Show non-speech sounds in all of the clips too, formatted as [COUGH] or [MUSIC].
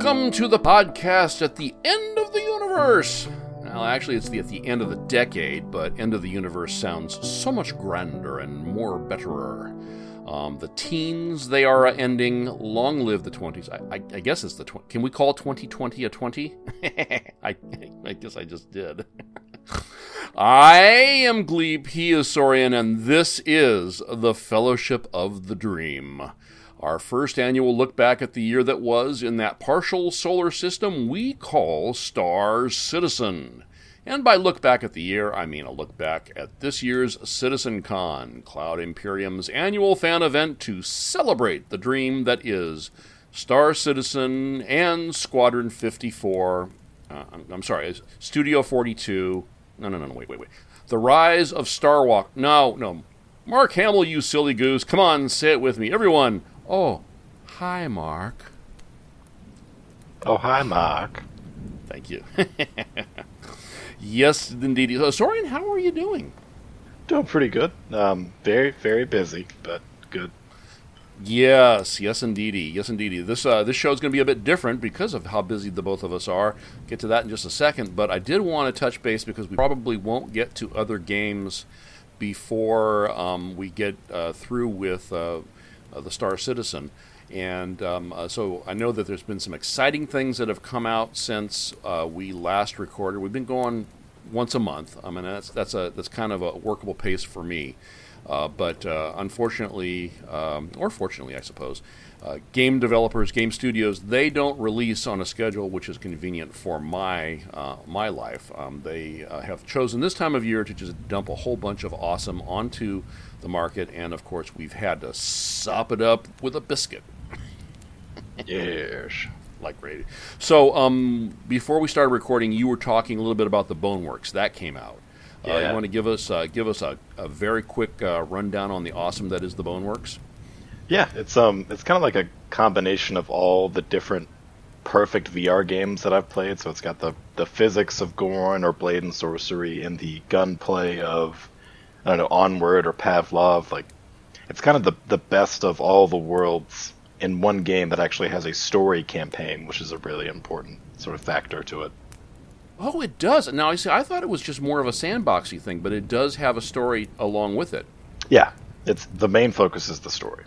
Welcome to the podcast at the end of the universe. Well, actually, it's the, at the end of the decade, but end of the universe sounds so much grander and more betterer. Um, the teens, they are ending. Long live the 20s. I, I, I guess it's the 20. Can we call 2020 a 20? [LAUGHS] I, I guess I just did. [LAUGHS] I am Gleep, he is Sorrien, and this is the Fellowship of the Dream. Our first annual look back at the year that was in that partial solar system we call Star Citizen. And by look back at the year, I mean a look back at this year's CitizenCon, Cloud Imperium's annual fan event to celebrate the dream that is Star Citizen and Squadron 54. Uh, I'm sorry, Studio 42. No, no, no, no, wait, wait, wait. The Rise of Star Walk. No, no. Mark Hamill, you silly goose. Come on, say it with me. Everyone. Oh, hi, Mark. Oh, hi, Mark. Thank you. [LAUGHS] Yes, indeed. Uh, Sorrien, how are you doing? Doing pretty good. Um, very, very busy, but good. Yes, yes, indeedy, yes, indeedy. This uh, this show is going to be a bit different because of how busy the both of us are. Get to that in just a second, but I did want to touch base because we probably won't get to other games before um, we get uh, through with uh, uh the Star Citizen. And um, uh, so I know that there's been some exciting things that have come out since uh, we last recorded. We've been going once a month. I mean, that's that's a that's kind of a workable pace for me. Uh, but uh, unfortunately, um, or fortunately, I suppose, uh, game developers, game studios, they don't release on a schedule which is convenient for my uh, my life. Um, they have chosen this time of year to just dump a whole bunch of awesome onto the market, and of course, we've had to sop it up with a biscuit. yes. Like radio. So, um, before we started recording, you were talking a little bit about the Boneworks that came out. Yeah. Uh, you want to give us uh, give us a, a very quick uh, rundown on the awesome that is the Boneworks? Yeah, it's um it's kind of like a combination of all the different perfect VR games that I've played. So it's got the the physics of Gorn or Blade and Sorcery and the gunplay of I don't know Onward or Pavlov. Like it's kind of the the best of all the worlds in one game that actually has a story campaign, which is a really important sort of factor to it. Oh, it does. Now, I see. I thought it was just more of a sandboxy thing, but it does have a story along with it. Yeah, it's the main focus is the story.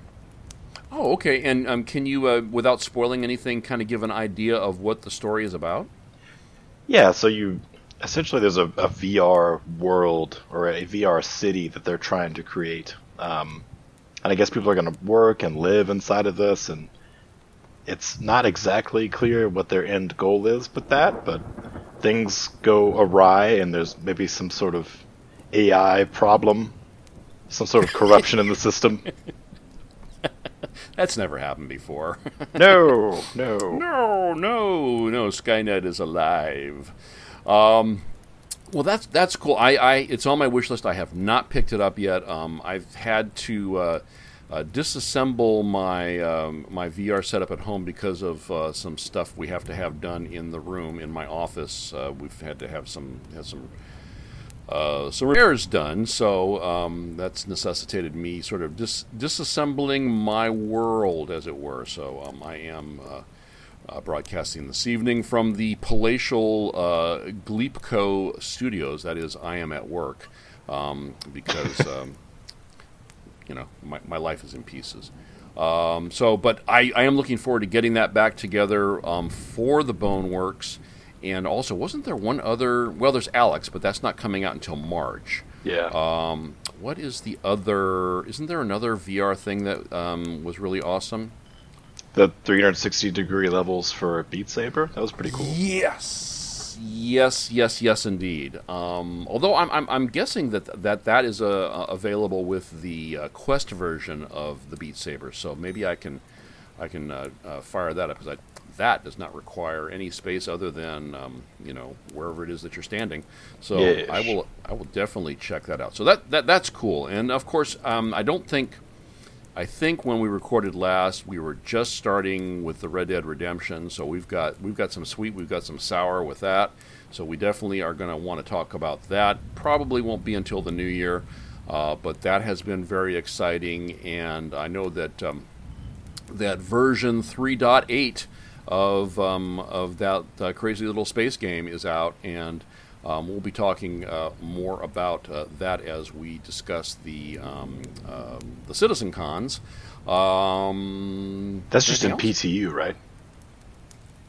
Oh, okay. And um, can you, uh, without spoiling anything, kind of give an idea of what the story is about? Yeah. So you essentially there's a, a VR world or a VR city that they're trying to create. Um, and I guess people are going to work and live inside of this, and it's not exactly clear what their end goal is with that, but things go awry, and there's maybe some sort of AI problem, some sort of corruption in the system. [LAUGHS] That's never happened before. [LAUGHS] no, no, no, no, no. Skynet is alive. Um, well, that's that's cool. I, I it's on my wish list. I have not picked it up yet. Um, I've had to uh, uh, disassemble my um, my VR setup at home because of uh, some stuff we have to have done in the room in my office. Uh, we've had to have some some uh, some repairs done, so um, that's necessitated me sort of dis- disassembling my world, as it were. So um, I am uh, broadcasting this evening from the palatial uh, Gleepco studios. That is, I am at work um, because [LAUGHS] um, you know my, my life is in pieces. Um, so, but I, I am looking forward to getting that back together um, for the Boneworks. And also, wasn't there one other? Well, there's Alyx, but that's not coming out until March. Yeah. Um, what is the other? Isn't there another VR thing that um, was really awesome? The 360 degree levels for Beat Saber. That was pretty cool. Yes, yes, yes, yes, indeed. Um, although I'm, I'm, I'm, guessing that that that is uh, available with the uh, Quest version of the Beat Saber. So maybe I can I can uh, uh fire that up because that does not require any space other than um, you know wherever it is that you're standing. So yes. I will I will definitely check that out. So that, that that's cool. And of course um, I don't think I think when we recorded last, we were just starting with the Red Dead Redemption, so we've got we've got some sweet, we've got some sour with that. So we definitely are going to want to talk about that. Probably won't be until the new year, uh, but that has been very exciting, and I know that um, that version 3.8 of um, of that uh, crazy little space game is out, and um, we'll be talking uh, more about uh, that as we discuss the um, um the Citizen Cons. Um, That's just in else? PTU, right?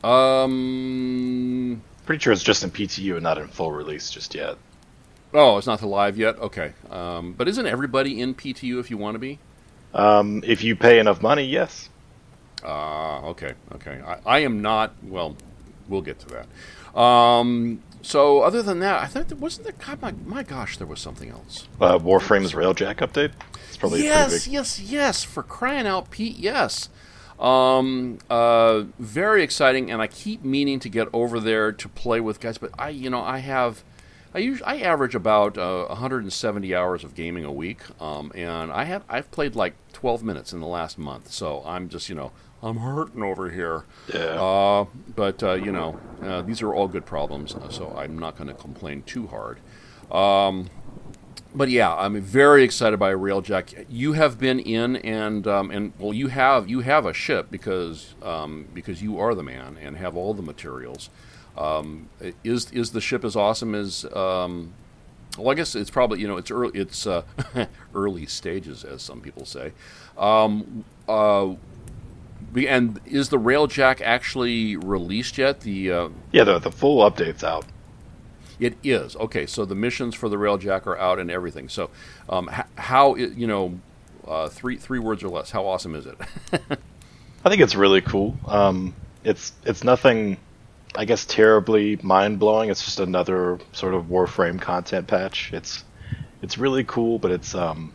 Um, pretty sure it's just in PTU and not in full release just yet. Oh, it's not the live yet. Okay, um, but isn't everybody in PTU if you want to be? Um, if you pay enough money, yes. Ah, uh, okay, okay. I, I, am not. Well, we'll get to that. Um, so, other than that, I think there wasn't there. God, my, my gosh, there was something else. Uh, Warframe's Railjack update. It's probably yes, yes, yes. For crying out, Pete. Yes. Um, uh, very exciting, and I keep meaning to get over there to play with guys, but I, you know, I have I usually I average about uh, 170 hours of gaming a week, um, and I have I've played like 12 minutes in the last month. So I'm just you know I'm hurting over here. Yeah. Uh, but uh, you know uh, these are all good problems, uh, so I'm not going to complain too hard. Um, but yeah, I'm very excited by Railjack. You have been in and um, and well, you have you have a ship because um, because you are the man and have all the materials. Um, is is the ship as awesome as? Um, well, I guess it's probably you know it's early it's uh, [LAUGHS] early stages as some people say. Um, uh, and is the Railjack actually released yet? The uh, yeah, the the full update's out. It is okay. So the missions for the Railjack are out and everything. So um, h- how you know uh, three three words or less? How awesome is it? [LAUGHS] I think it's really cool. Um, it's it's nothing I guess terribly mind blowing. It's just another sort of Warframe content patch. It's it's really cool, but it's um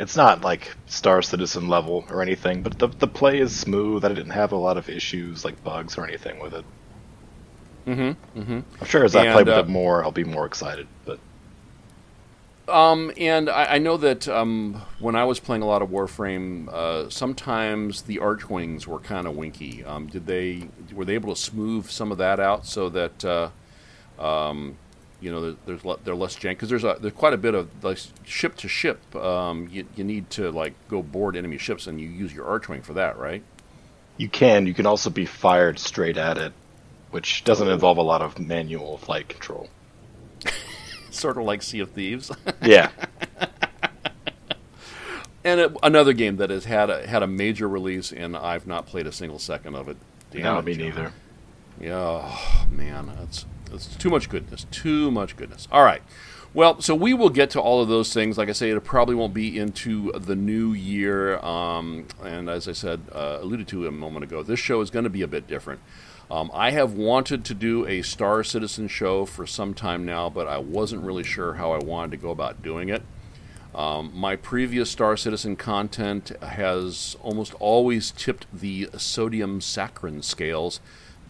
it's not like Star Citizen level or anything. But the the play is smooth. I didn't have a lot of issues like bugs or anything with it. Mm-hmm. Mm-hmm. I'm sure as I play with uh, it more, I'll be more excited. But um, and I, I, know that um, when I was playing a lot of Warframe, uh, sometimes the Archwings were kind of winky. Um, did they were they able to smooth some of that out so that uh, um, you know there's, there's they're less jank because there's a, there's quite a bit of like ship to ship. Um, you, you need to like go board enemy ships and you use your Archwing for that, right? You can. You can also be fired straight at it, which doesn't oh. involve a lot of manual flight control [LAUGHS] sort of like Sea of Thieves. [LAUGHS] yeah. and it, another game that has had a, had a major release, and I've not played a single second of it. Damn no, it, me neither. Yeah, oh, man, that's it's too much goodness. Too much goodness. All right. Well, so we will get to all of those things. Like I say, it probably won't be into the new year. Um, and as I said, uh, alluded to a moment ago, this show is going to be a bit different. Um, I have wanted to do a Star Citizen show for some time now, but I wasn't really sure how I wanted to go about doing it. Um, my previous Star Citizen content has almost always tipped the sodium saccharin scales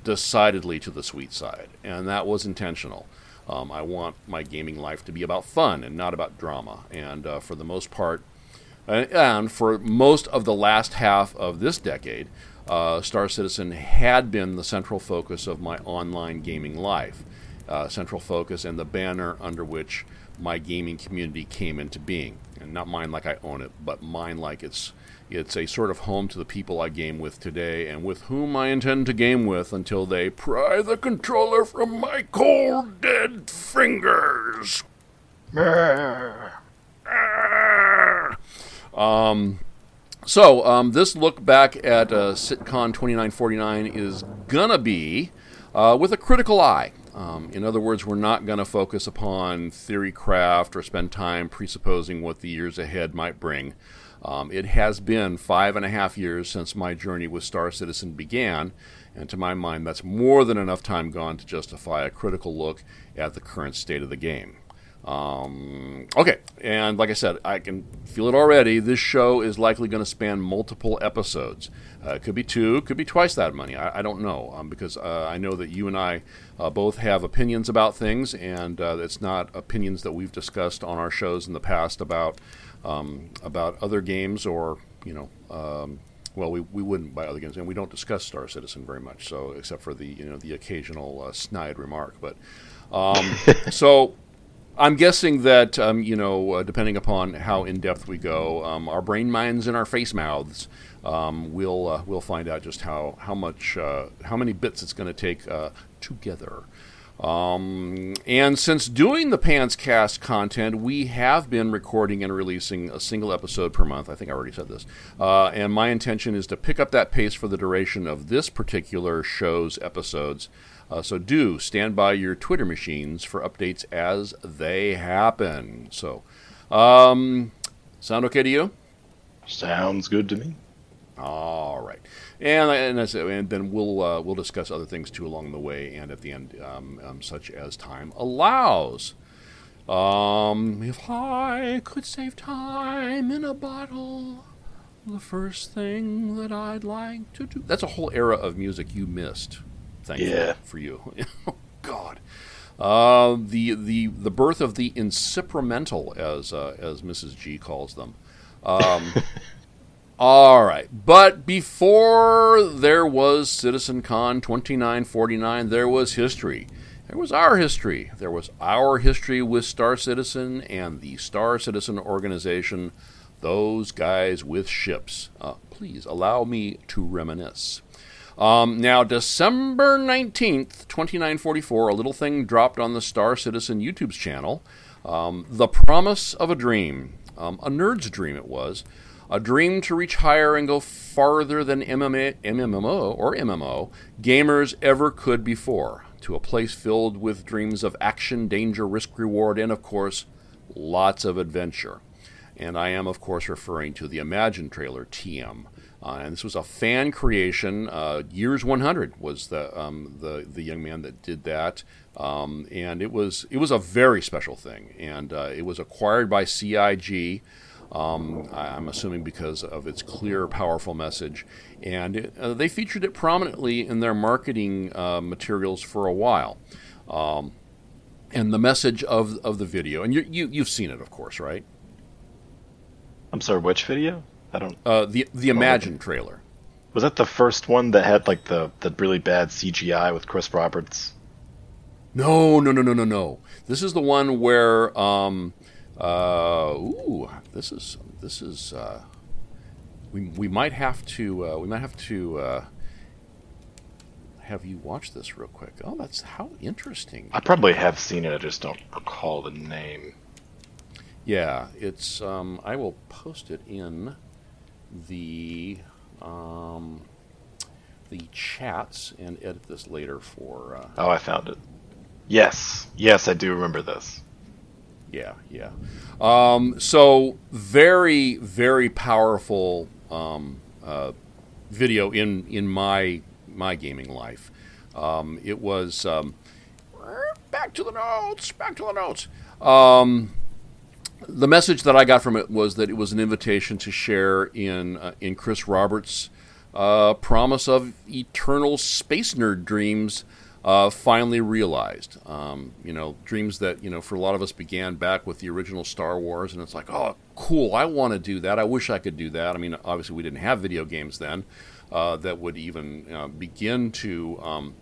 decidedly to the sweet side, and that was intentional. Um, I want my gaming life to be about fun and not about drama, and uh, for the most part, and for most of the last half of this decade, uh, Star Citizen had been the central focus of my online gaming life, uh, central focus and the banner under which my gaming community came into being. And not mine like I own it, but mine like it's it's a sort of home to the people I game with today and with whom I intend to game with until they pry the controller from my cold, dead fingers. um, so, um, this look back at uh, CitCon 2949 is gonna be uh, with a critical eye. Um, in other words, we're not going to focus upon theory craft or spend time presupposing what the years ahead might bring. Um, it has been five and a half years since my journey with Star Citizen began, and to my mind, that's more than enough time gone to justify a critical look at the current state of the game. Um, okay, and like I said, I can feel it already. This show is likely going to span multiple episodes. Uh, it could be two, could be twice that many. I, I don't know um, because uh, I know that you and I uh, both have opinions about things, and uh, it's not opinions that we've discussed on our shows in the past about um, about other games or you know. Um, well, we, we wouldn't buy other games, and we don't discuss Star Citizen very much. So, except for the you know the occasional uh, snide remark, but um, [LAUGHS] so I'm guessing that um, you know, uh, depending upon how in depth we go, um, our brain minds and our face mouths, um, we'll uh, we'll find out just how how much uh, how many bits it's going to take uh, together. Um, and since doing the Pants Cast content, we have been recording and releasing a single episode per month. I think I already said this. Uh, and my intention is to pick up that pace for the duration of this particular show's episodes. Uh, so do stand by your Twitter machines for updates as they happen. So, um, sound okay to you? Sounds good to me. All right, and and, and then we'll uh, we'll discuss other things too along the way, and at the end, um, um, such as time allows. Um, if I could save time in a bottle, the first thing that I'd like to do. That's a whole era of music you missed. Thank Yeah. you for you. [LAUGHS] oh God. Uh, the the the birth of the inciprimental, as uh, as Mrs. G calls them. Um, [LAUGHS] all right, but before there was Citizen Con 2949, there was history. There was our history. There was our history with Star Citizen and the Star Citizen organization, those guys with ships. Uh, please allow me to reminisce. Um, now, December 19th, 2944, a little thing dropped on the Star Citizen YouTube's channel. Um, the Promise of a Dream. Um, a nerd's dream it was. A dream to reach higher and go farther than MMA, MMO or MMO gamers ever could before. To a place filled with dreams of action, danger, risk, reward, and of course, lots of adventure. And I am, of course, referring to the Imagine trailer, TM. Uh, and this was a fan creation. Uh, Years 100 was the, um, the the young man that did that, um, and it was it was a very special thing. And uh, it was acquired by CIG. Um, I'm assuming because of its clear, powerful message, and it, uh, they featured it prominently in their marketing uh, materials for a while. Um, and the message of of the video, and you, you you've seen it, of course, right? I'm sorry, which video? I don't. Uh, the the Imagine trailer. Was that the first one that had like the the really bad CGI with Chris Roberts? No, no, no, no, no, no. This is the one where, um, uh, ooh, this is this is. Uh, we we might have to uh, we might have to uh, have you watch this real quick. Oh, that's how interesting. I probably have seen it. I just don't recall the name. Yeah, it's. Um, I will post it in the um, the chats and edit this later for. Uh, Oh, I found it. Yes, yes, I do remember this. Yeah, yeah. Um, so very, very powerful um, uh, video in in my my gaming life. Um, it was um, back to the notes. Back to the notes. Um, the message that I got from it was that it was an invitation to share in uh, in Chris Roberts' uh, promise of eternal space nerd dreams uh, finally realized. Um, you know, dreams that you know for a lot of us began back with the original Star Wars, and it's like, oh, cool! I want to do that. I wish I could do that. I mean, obviously we didn't have video games then uh, that would even uh, begin to. Um,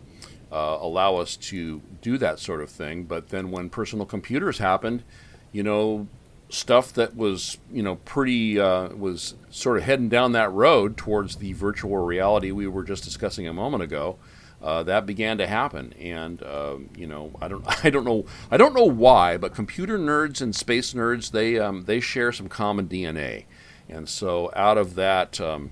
uh, allow us to do that sort of thing. But then when personal computers happened, you know, stuff that was you know pretty uh, was sort of heading down that road towards the virtual reality we were just discussing a moment ago. Uh, that began to happen, and um, you know, I don't, [LAUGHS] I don't know, I don't know why, but computer nerds and space nerds they um, they share some common DNA, and so out of that, um,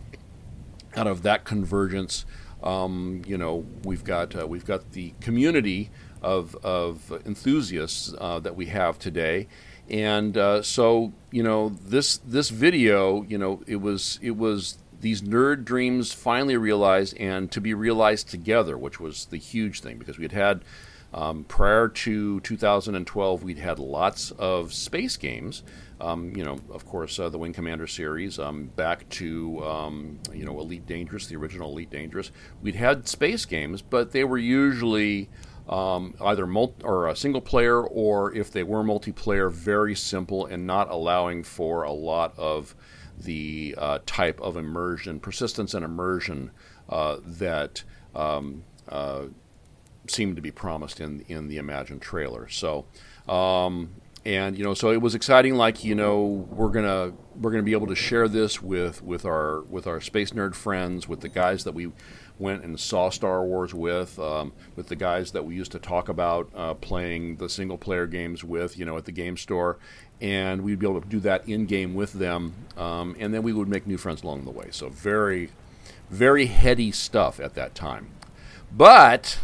out of that convergence, um, you know, we've got uh, we've got the community of of enthusiasts uh, that we have today, and uh, so you know this this video, you know, it was it was these nerd dreams finally realized and to be realized together, which was the huge thing because we had had. Um, prior to 2012, we'd had lots of space games. Um, you know, of course, uh, the Wing Commander series, um, back to um, you know Elite Dangerous, the original Elite Dangerous. We'd had space games, but they were usually um, either multi- or a single player, or if they were multiplayer, very simple and not allowing for a lot of the uh, type of immersion, persistence, and immersion uh, that um, uh, seemed to be promised in in the Imagine trailer. So, um, and you know, so it was exciting. Like you know, we're gonna we're gonna be able to share this with with our with our space nerd friends, with the guys that we went and saw Star Wars with, um, with the guys that we used to talk about uh, playing the single player games with, you know, at the game store, and we'd be able to do that in game with them, um, and then we would make new friends along the way. So very, very heady stuff at that time. But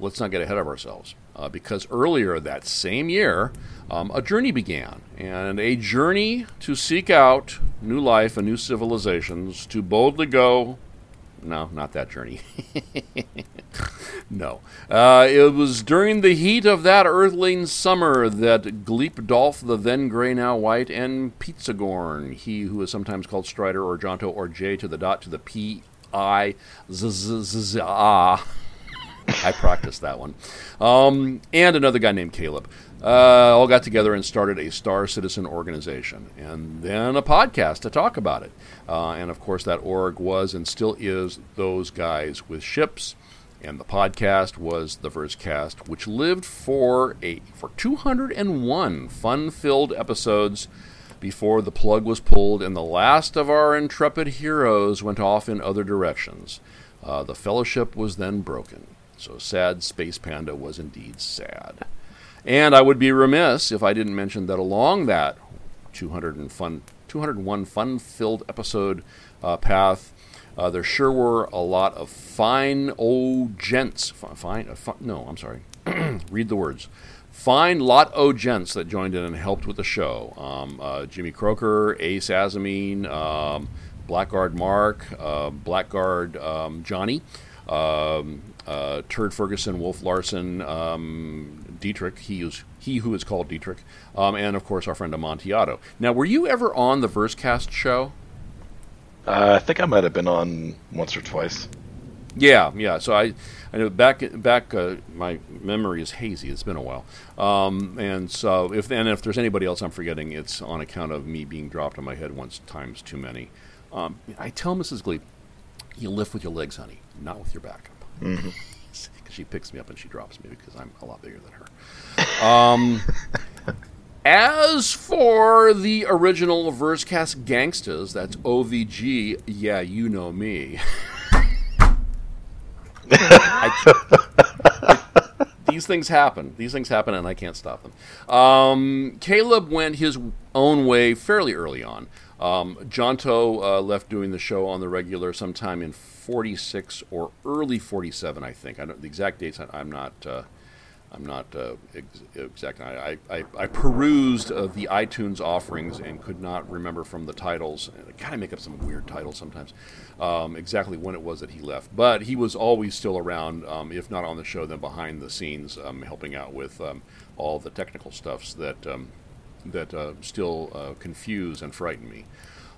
let's not get ahead of ourselves. Uh, because earlier that same year, um, a journey began, and a journey to seek out new life and new civilizations, to boldly go. No, not that journey. [LAUGHS] no. Uh, it was during the heat of that earthling summer that Gleep Dolph, the then gray, now white, and Pizzagorn, he who is sometimes called Strider or Jonto or J to the dot to the P I Z Z Z ah. I practiced that one. Um, and another guy named Caleb. Uh, all got together and started a Star Citizen organization, and then a podcast to talk about it. Uh, and of course, that org was and still is those guys with ships. And the podcast was the Versecast, which lived for a for 201 fun-filled episodes before the plug was pulled and the last of our intrepid heroes went off in other directions. Uh, the fellowship was then broken. So sad Space Panda was indeed sad. And I would be remiss if I didn't mention that along that 200 and fun, 201 fun filled episode uh, path, uh, there sure were a lot of fine old gents. Fine, uh, fine no, I'm sorry. [CLEARS THROAT] Read the words. Fine lot o gents that joined in and helped with the show. Um, uh, Jimmy Croker, Ace Azamine, um, Blackguard Mark, uh, Blackguard um, Johnny, um, uh, Turd Ferguson, Wolf Larson, um, Dietrich, he, is, he who is called Dietrich, um, and of course our friend Amontillado. Now, were you ever on the Versecast show? Uh, I think I might have been on once or twice. Yeah, yeah. So I, I know back back uh, my memory is hazy. It's been a while, um, and so if and if there's anybody else I'm forgetting, it's on account of me being dropped on my head once times too many. Um, I tell Mrs. Gleep, you lift with your legs, honey, not with your back. Mm-hmm. [LAUGHS] she picks me up and she drops me because I'm a lot bigger than her. Um, as for the original Versecast Gangstas, that's OVG, yeah, you know me. These things happen. These things happen, and I can't stop them. Um, Caleb went his own way fairly early on. Um, Jonto uh, left doing the show on the regular sometime in 46 or early 47, I think. I don't, the exact dates I, am not. Uh, I'm not uh, ex-. I, I, I perused uh, the iTunes offerings and could not remember from the titles. I kind of make up some weird titles sometimes. Um, exactly when it was that he left, but he was always still around, um, if not on the show, then behind the scenes, um, helping out with um, all the technical stuffs that um, that uh, still uh, confuse and frighten me.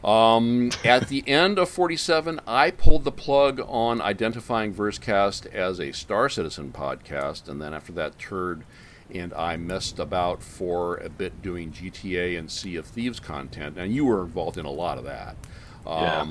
Um, at the end of 47, I pulled the plug on identifying Versecast as a Star Citizen podcast, and then after that, Turd and I messed about for a bit doing GTA and Sea of Thieves content, and you were involved in a lot of that. Um, yeah.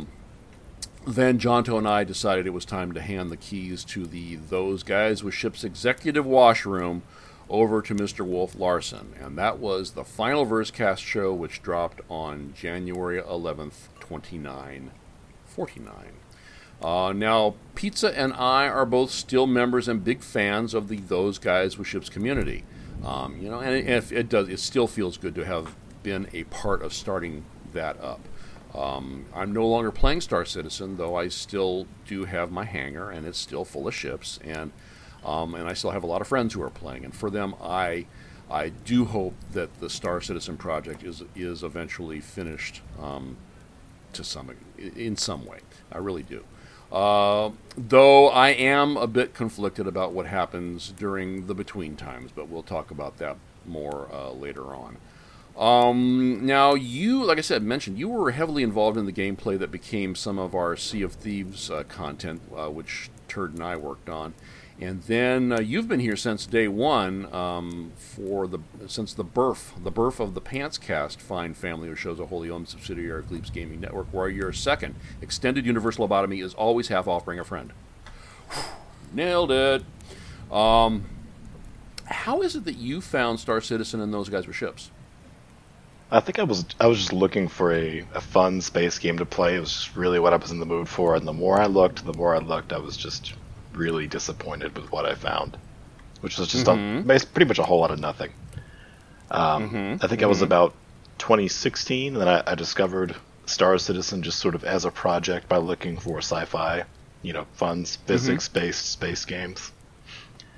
Then Jonto and I decided it was time to hand the keys to the Those Guys with Ships executive washroom over to Mr. Wolf Larson, and that was the final Versecast show, which dropped on January 11th, 2949. Uh, now, Pizza and I are both still members and big fans of the Those Guys with Ships community. Um, you know, and it, it, does, it still feels good to have been a part of starting that up. Um, I'm no longer playing Star Citizen, though I still do have my hangar, and it's still full of ships. And um, and I still have a lot of friends who are playing. And for them, I I do hope that the Star Citizen project is is eventually finished um, to some in some way. I really do. Uh, though I am a bit conflicted about what happens during the between times, but we'll talk about that more uh, later on. Um, now, you, like I said, mentioned you were heavily involved in the gameplay that became some of our Sea of Thieves uh, content, uh, which Turd and I worked on. And then uh, you've been here since day one um, for the since the birth the birth of the Pantscast fine family, which shows a wholly owned subsidiary of Gleeps Gaming Network, where your second extended universal lobotomy is always half off. Bring a friend. Nailed it. Um, how is it that you found Star Citizen and those guys were ships? I think I was I was just looking for a, a fun space game to play. It was really what I was in the mood for, and the more I looked, the more I looked, I was just really disappointed with what I found, which was just Mhm. a, pretty much a whole lot of nothing. Um, Mhm, I think it was mhm. about 2016 that I, I discovered Star Citizen just sort of as a project by looking for sci-fi, you know, fun physics-based space games.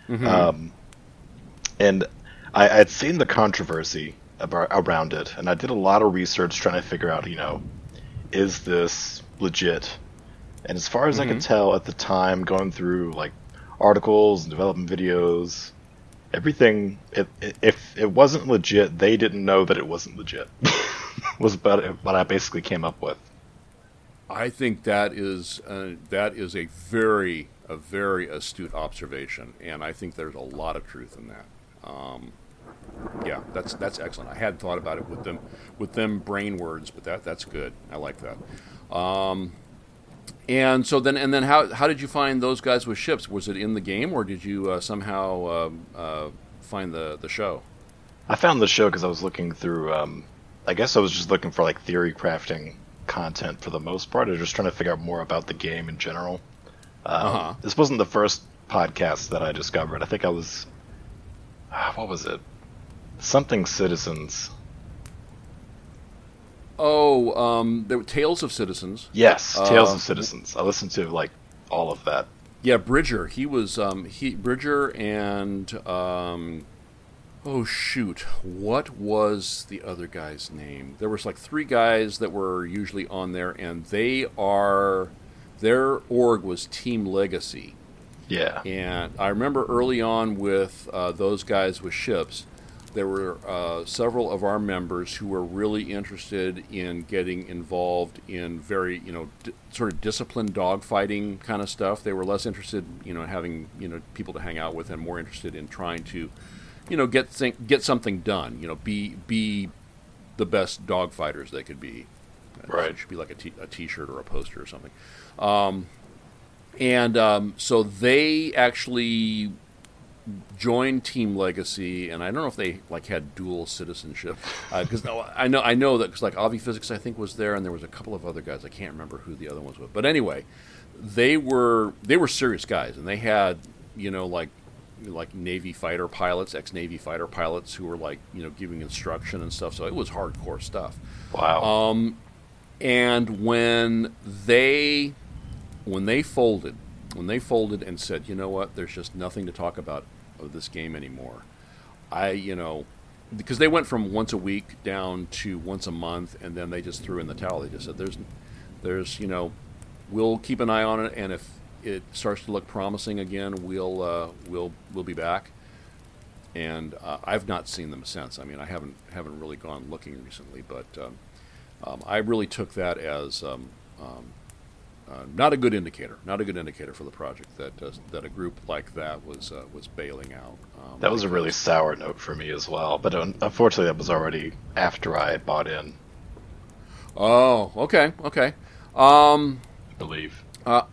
Mhm. Um, and I, I'd seen the controversy about, around it, and I did a lot of research trying to figure out, you know, is this legit? And as far as I could Mhm. tell at the time, going through like articles and development videos, everything, it, it, if it wasn't legit, they didn't know that it wasn't legit. [LAUGHS] was about what I basically came up with. I think that is uh, that is a very a very astute observation, and I think there's a lot of truth in that. Um, yeah, that's that's excellent. I hadn't thought about it with them with them brain words, but that that's good. I like that. Um, and so then and then how how did you find those guys with ships? Was it in the game, or did you uh, somehow um uh, find the the show? I found the show because I was looking through. Um, I guess I was just looking for like theory crafting content for the most part. I was just trying to figure out more about the game in general. Um, Uh-huh. This wasn't the first podcast that I discovered. I think I was. ah, What was it? Something Citizens. Oh, um, there were Tales of Citizens. Yes, Tales Uh, of Citizens. I listened to like all of that. Yeah, Bridger. He was um, he Bridger and um, oh shoot, what was the other guy's name? There was like three guys that were usually on there, and they are their org was Team Legacy. Yeah. And I remember early on with uh, those guys with ships, there were uh, several of our members who were really interested in getting involved in very, you know, d- sort of disciplined dogfighting kind of stuff. They were less interested, you know, in having you know people to hang out with, and more interested in trying to, you know, get th- get something done. You know, be be the best dogfighters they could be. Right. It should be like a t- a T-shirt or a poster or something. Um, and um, so they actually joined Team Legacy, and I don't know if they like had dual citizenship because I know I know that because like Avi Physics I think was there, and there was a couple of other guys I can't remember who the other ones were. But anyway, they were they were serious guys, and they had you know like like Navy fighter pilots, ex Navy fighter pilots who were like you know giving instruction and stuff. So it was hardcore stuff. Wow. Um, and when they when they folded, when they folded and said, you know what, there's just nothing to talk about of this game anymore. I, you know, because they went from once a week down to once a month, and then they just threw in the towel. They just said, there's, there's, you know, we'll keep an eye on it, and if it starts to look promising again, we'll, uh, we'll, we'll be back. And uh, I've not seen them since. I mean, I haven't haven't really gone looking recently, but um, um, I really took that as um, um, uh, not a good indicator, not a good indicator for the project that uh, that a group like that was uh, was bailing out. Um, that was a really sour note for me as well. But unfortunately, that was already after I had bought in. Oh, okay, okay. Um, I believe. Uh,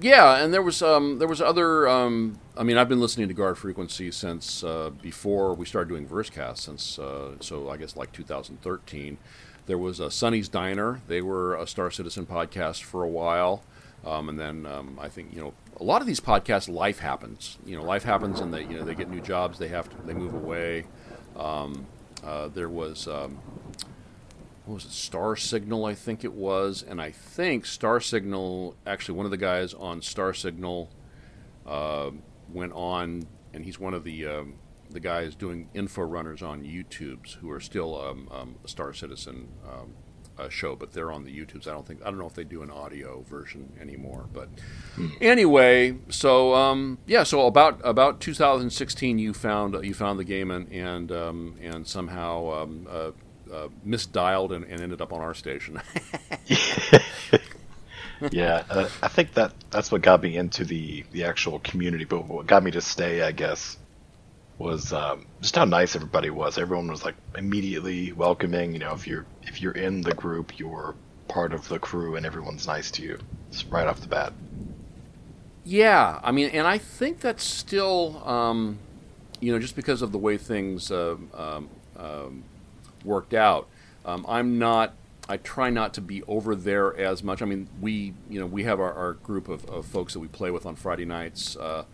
yeah, and there was um, there was other. Um, I mean, I've been listening to Guard Frequency since uh, before we started doing Versecast. Since uh, so, I guess like 2013. There was a Sonny's Diner. They were a Star Citizen podcast for a while, um, and then um, I think you know a lot of these podcasts. Life happens. You know, life happens, and they you know they get new jobs. They have to they move away. Um, uh, there was. Um, what was it, Star Signal, I think it was, and I think Star Signal, actually, one of the guys on Star Signal uh, went on, and he's one of the um, the guys doing info runners on YouTube's who are still um, um, a Star Citizen um, uh, show, but they're on the YouTube's. I don't think I don't know if they do an audio version anymore, but anyway, so um, yeah, so about about 2016, you found you found the game and and um, and somehow um, uh, uh, misdialed and, and ended up on our station. [LAUGHS] yeah, uh, I think that that's what got me into the the actual community. But what got me to stay, I guess, was um, just how nice everybody was. Everyone was like immediately welcoming. You know, if you're if you're in the group, you're part of the crew, and everyone's nice to you just right off the bat. Yeah, I mean, and I think that's still um, you know, just because of the way things uh, um, um, worked out, um, I'm not. I try not to be over there as much. I mean, we, you know, we have our, our group of, of folks that we play with on Friday nights uh,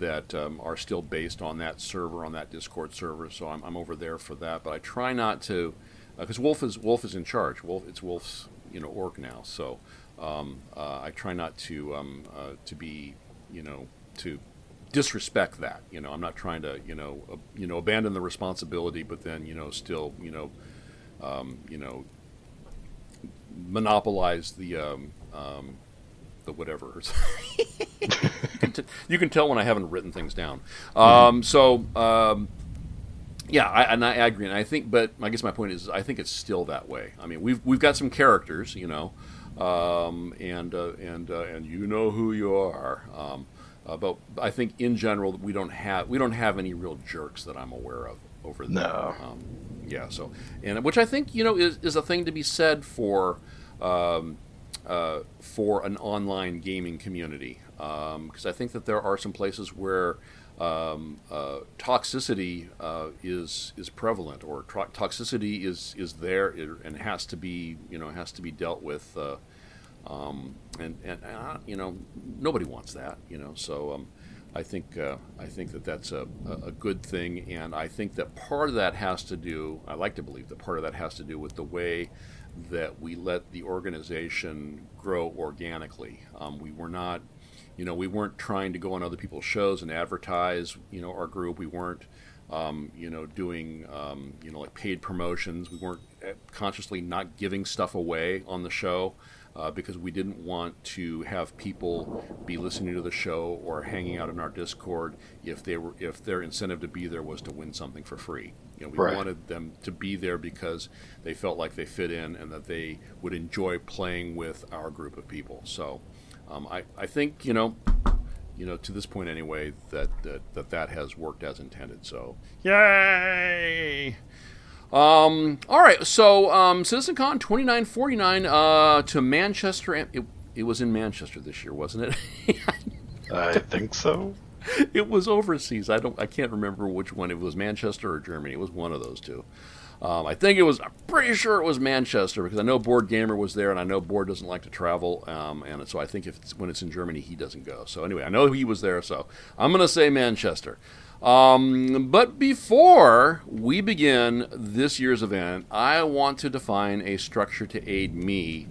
that um, are still based on that server, on that Discord server. So I'm, I'm over there for that. But I try not to, because uh, Wolf is Wolf is in charge. Wolf, it's Wolf's, you know, org now. So um, uh, I try not to um, uh, to be, you know, to disrespect that. You know, I'm not trying to, you know, you know, abandon the responsibility, but then, you know, still, you know, um, you know, monopolize the um, um, the whatever. [LAUGHS] you, can t- you, can tell when I haven't written things down. Um, so um, yeah, I, and I, agree, and I think, but I guess my point is, I think it's still that way. I mean, we've we've got some characters, you know, um, and uh, and uh, and you know who you are. Um, uh, but I think in general we don't have we don't have any real jerks that I'm aware of over there. No. Um, yeah. So and which I think you know is, is a thing to be said for um, uh, for an online gaming community. Because um, I think that there are some places where um, uh, toxicity uh, is is prevalent or tro- toxicity is is there and has to be you know has to be dealt with uh, um, and and uh, you know nobody wants that you know so um, I think uh, I think that that's a, a good thing. And I think that part of that has to do I like to believe that part of that has to do with the way that we let the organization grow organically. Um, we were not you know we weren't trying to go on other people's shows and advertise you know our group. We weren't um, you know doing um, you know like paid promotions. We weren't uh, consciously not giving stuff away on the show uh, because we didn't want to have people be listening to the show or hanging out in our Discord if they were if their incentive to be there was to win something for free. You know, we right. wanted them to be there because they felt like they fit in and that they would enjoy playing with our group of people. So, um, I I think you know you know, to this point anyway, that that that, that has worked as intended. So, yay! Um, all right, so um, CitizenCon 2949 uh, to Manchester. It, it was in Manchester this year, wasn't it? [LAUGHS] I think so. It was overseas. I don't. I can't remember which one. It was Manchester or Germany. It was one of those two. Um, I think it was. I'm pretty sure it was Manchester because I know BoredGamer was there, and I know Board doesn't like to travel, um, and so I think if it's, when it's in Germany, he doesn't go. So anyway, I know he was there, so I'm going to say Manchester. Um, but before we begin this year's event, I want to define a structure to aid me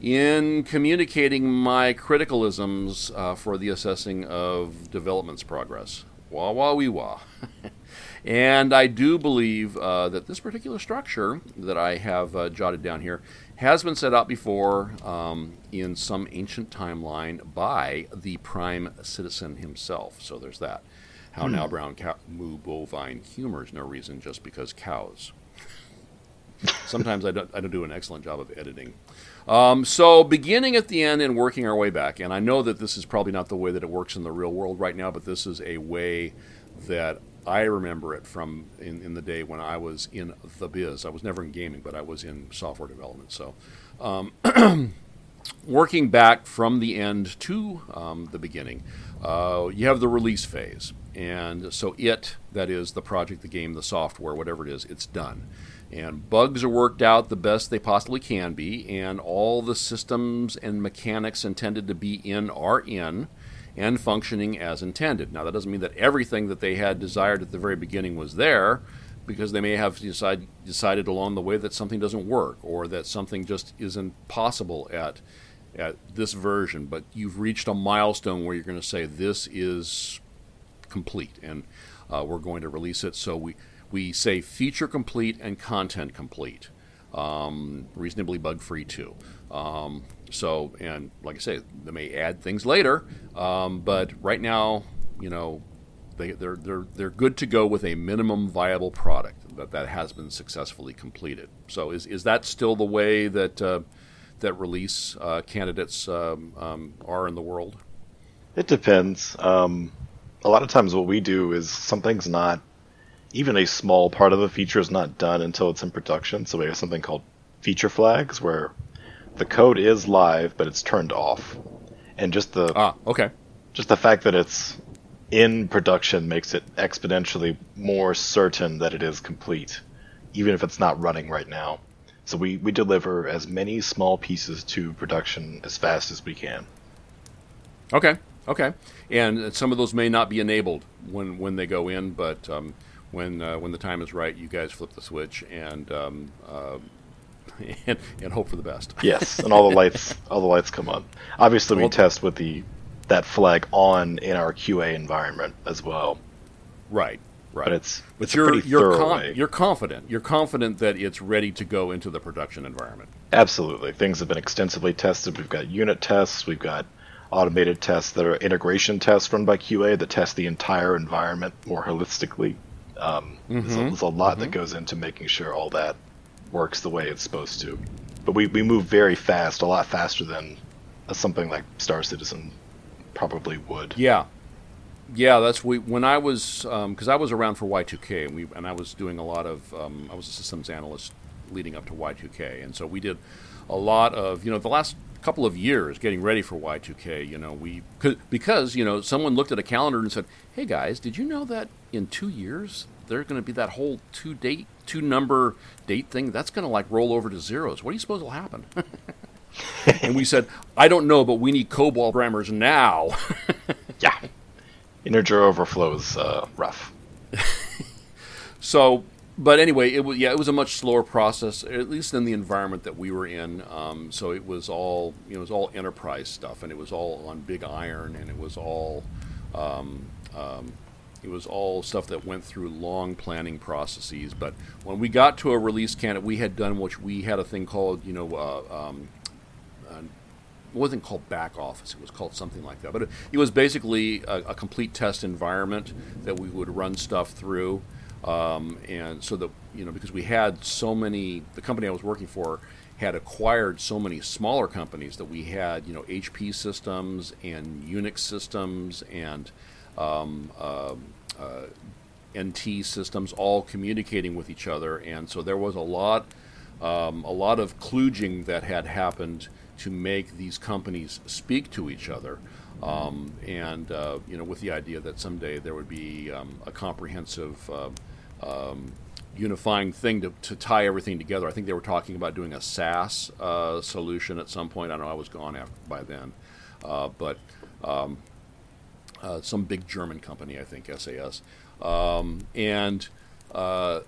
in communicating my criticalisms uh, for the assessing of development's progress. Wah wah wee wah. [LAUGHS] and I do believe uh, that this particular structure that I have uh, jotted down here has been set out before um, in some ancient timeline by the prime citizen himself. So there's that. How hmm. now brown cow moo bovine humors no reason just because cows. Sometimes I don't, I don't do an excellent job of editing. Um, so beginning at the end and working our way back, and I know that this is probably not the way that it works in the real world right now, but this is a way that I remember it from in, in the day when I was in the biz. I was never in gaming, but I was in software development. So um, [CLEARS THROAT] working back from the end to um, the beginning, uh, you have the release phase. And so it, that is the project, the game, the software, whatever it is, it's done. And bugs are worked out the best they possibly can be, and all the systems and mechanics intended to be in are in and functioning as intended. Now, that doesn't mean that everything that they had desired at the very beginning was there, because they may have decide, decided along the way that something doesn't work or that something just isn't possible at at this version. But you've reached a milestone where you're going to say this is complete, and uh, we're going to release it. So we we say feature complete and content complete, um, reasonably bug free too. Um, so and like I say, they may add things later, um, but right now, you know, they, they're they're they're good to go with a minimum viable product that that has been successfully completed. So is is that still the way that uh, that release uh, candidates um, um, are in the world? It depends. Um, a lot of times what we do is something's not even a small part of a feature is not done until it's in production. So we have something called feature flags where the code is live but it's turned off, and just the ah okay, just the fact that it's in production makes it exponentially more certain that it is complete, even if it's not running right now. So we, we deliver as many small pieces to production as fast as we can. Okay, okay, and some of those may not be enabled when when they go in, but um, when uh, when the time is right, you guys flip the switch and um, uh, [LAUGHS] and, and hope for the best. yes, and all the lights all the lights come on. Obviously, we Well- test with the that flag on in our QA environment as well. Right, right. But it's but it's you're pretty you're thorough you're confident. You're confident that it's ready to go into the production environment. Absolutely. Things have been extensively tested. We've got unit tests, we've got automated tests that are integration tests run by QA that test the entire environment more holistically. Um, there's, a, there's a lot that goes into making sure all that works the way it's supposed to. But we, we move very fast, a lot faster than something like Star Citizen probably would. Yeah, yeah. That's we when I was because I was around for Y2K and we and I was doing a lot of um, I was a systems analyst leading up to Y2K, and so we did a lot of you know the last couple of years getting ready for Y2K. You know we 'cause- because you know someone looked at a calendar and said, "Hey guys, did you know that in two years there's going to be that whole two date two number date thing that's going to like roll over to zeros? What do you suppose will happen?" [LAUGHS] and we said, "I don't know, but we need COBOL grammars now." [LAUGHS] Yeah. Integer overflow is uh, rough. [LAUGHS] So, but anyway, it was yeah, it was a much slower process, at least in the environment that we were in. Um, so it was all you know, it was all enterprise stuff, and it was all on big iron, and it was all um, um, it was all stuff that went through long planning processes. But when we got to a release candidate, we had done which we had a thing called you know. Uh, um, it wasn't called back office. It was called something like that. But it, it was basically a, a complete test environment that we would run stuff through, um, and so that you know because we had so many. The company I was working for had acquired so many smaller companies that we had you know HP systems and Unix systems and um, um, uh, NT systems all communicating with each other, and so there was a lot, um, a lot of kludging that had happened to make these companies speak to each other, um, and uh, you know, with the idea that someday there would be um, a comprehensive. Uh, um, unifying thing to, to tie everything together. I think they were talking about doing a SaaS uh, solution at some point. I know I was gone after, by then, uh, but um, uh, some big German company, I think SAP, um, and uh,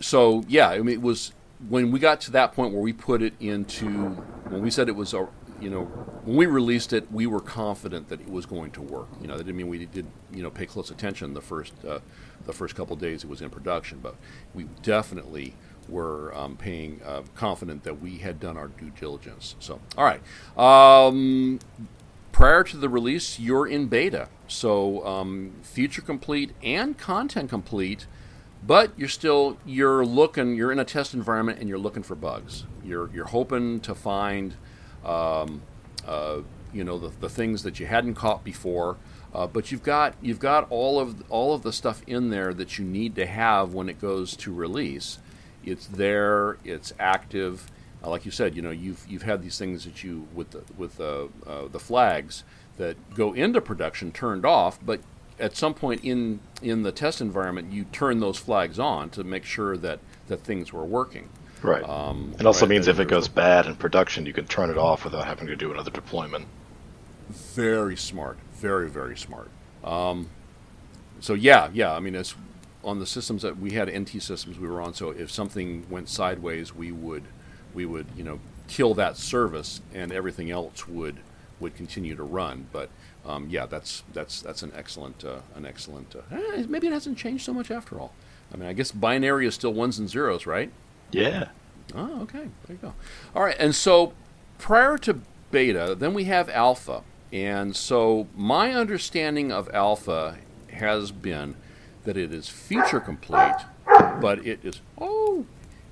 so yeah, I mean it was when we got to that point where we put it into when we said it was a you know when we released it, we were confident that it was going to work. You know, that didn't mean we did you know pay close attention the first uh, the first couple days it was in production, but we definitely were um, paying uh, confident that we had done our due diligence. So, all right. Um, prior to the release, you're in beta, so um, feature complete and content complete, but you're still you're looking you're in a test environment and you're looking for bugs. You're you're hoping to find um, uh, you know the, the things that you hadn't caught before. Uh, but you've got you've got all of all of the stuff in there that you need to have when it goes to release. It's there. It's active. Uh, like you said, you know you've you've had these things that you with the with the uh, the flags that go into production turned off, but at some point in in the test environment, you turn those flags on to make sure that that things were working. Right. Um, it also right, means if it goes bad in production, you can turn it off without having to do another deployment. Very smart. Very very smart. Um, so yeah, yeah. I mean, it's on the systems that we had NT systems we were on. So if something went sideways, we would we would you know kill that service, and everything else would would continue to run. But um, yeah, that's that's that's an excellent uh, an excellent. Uh, eh, maybe it hasn't changed so much after all. I mean, I guess binary is still ones and zeros, right? Yeah. Oh, okay. There you go. All right. And so prior to beta, then we have alpha. And so my understanding of alpha has been that it is feature complete, but it is, oh,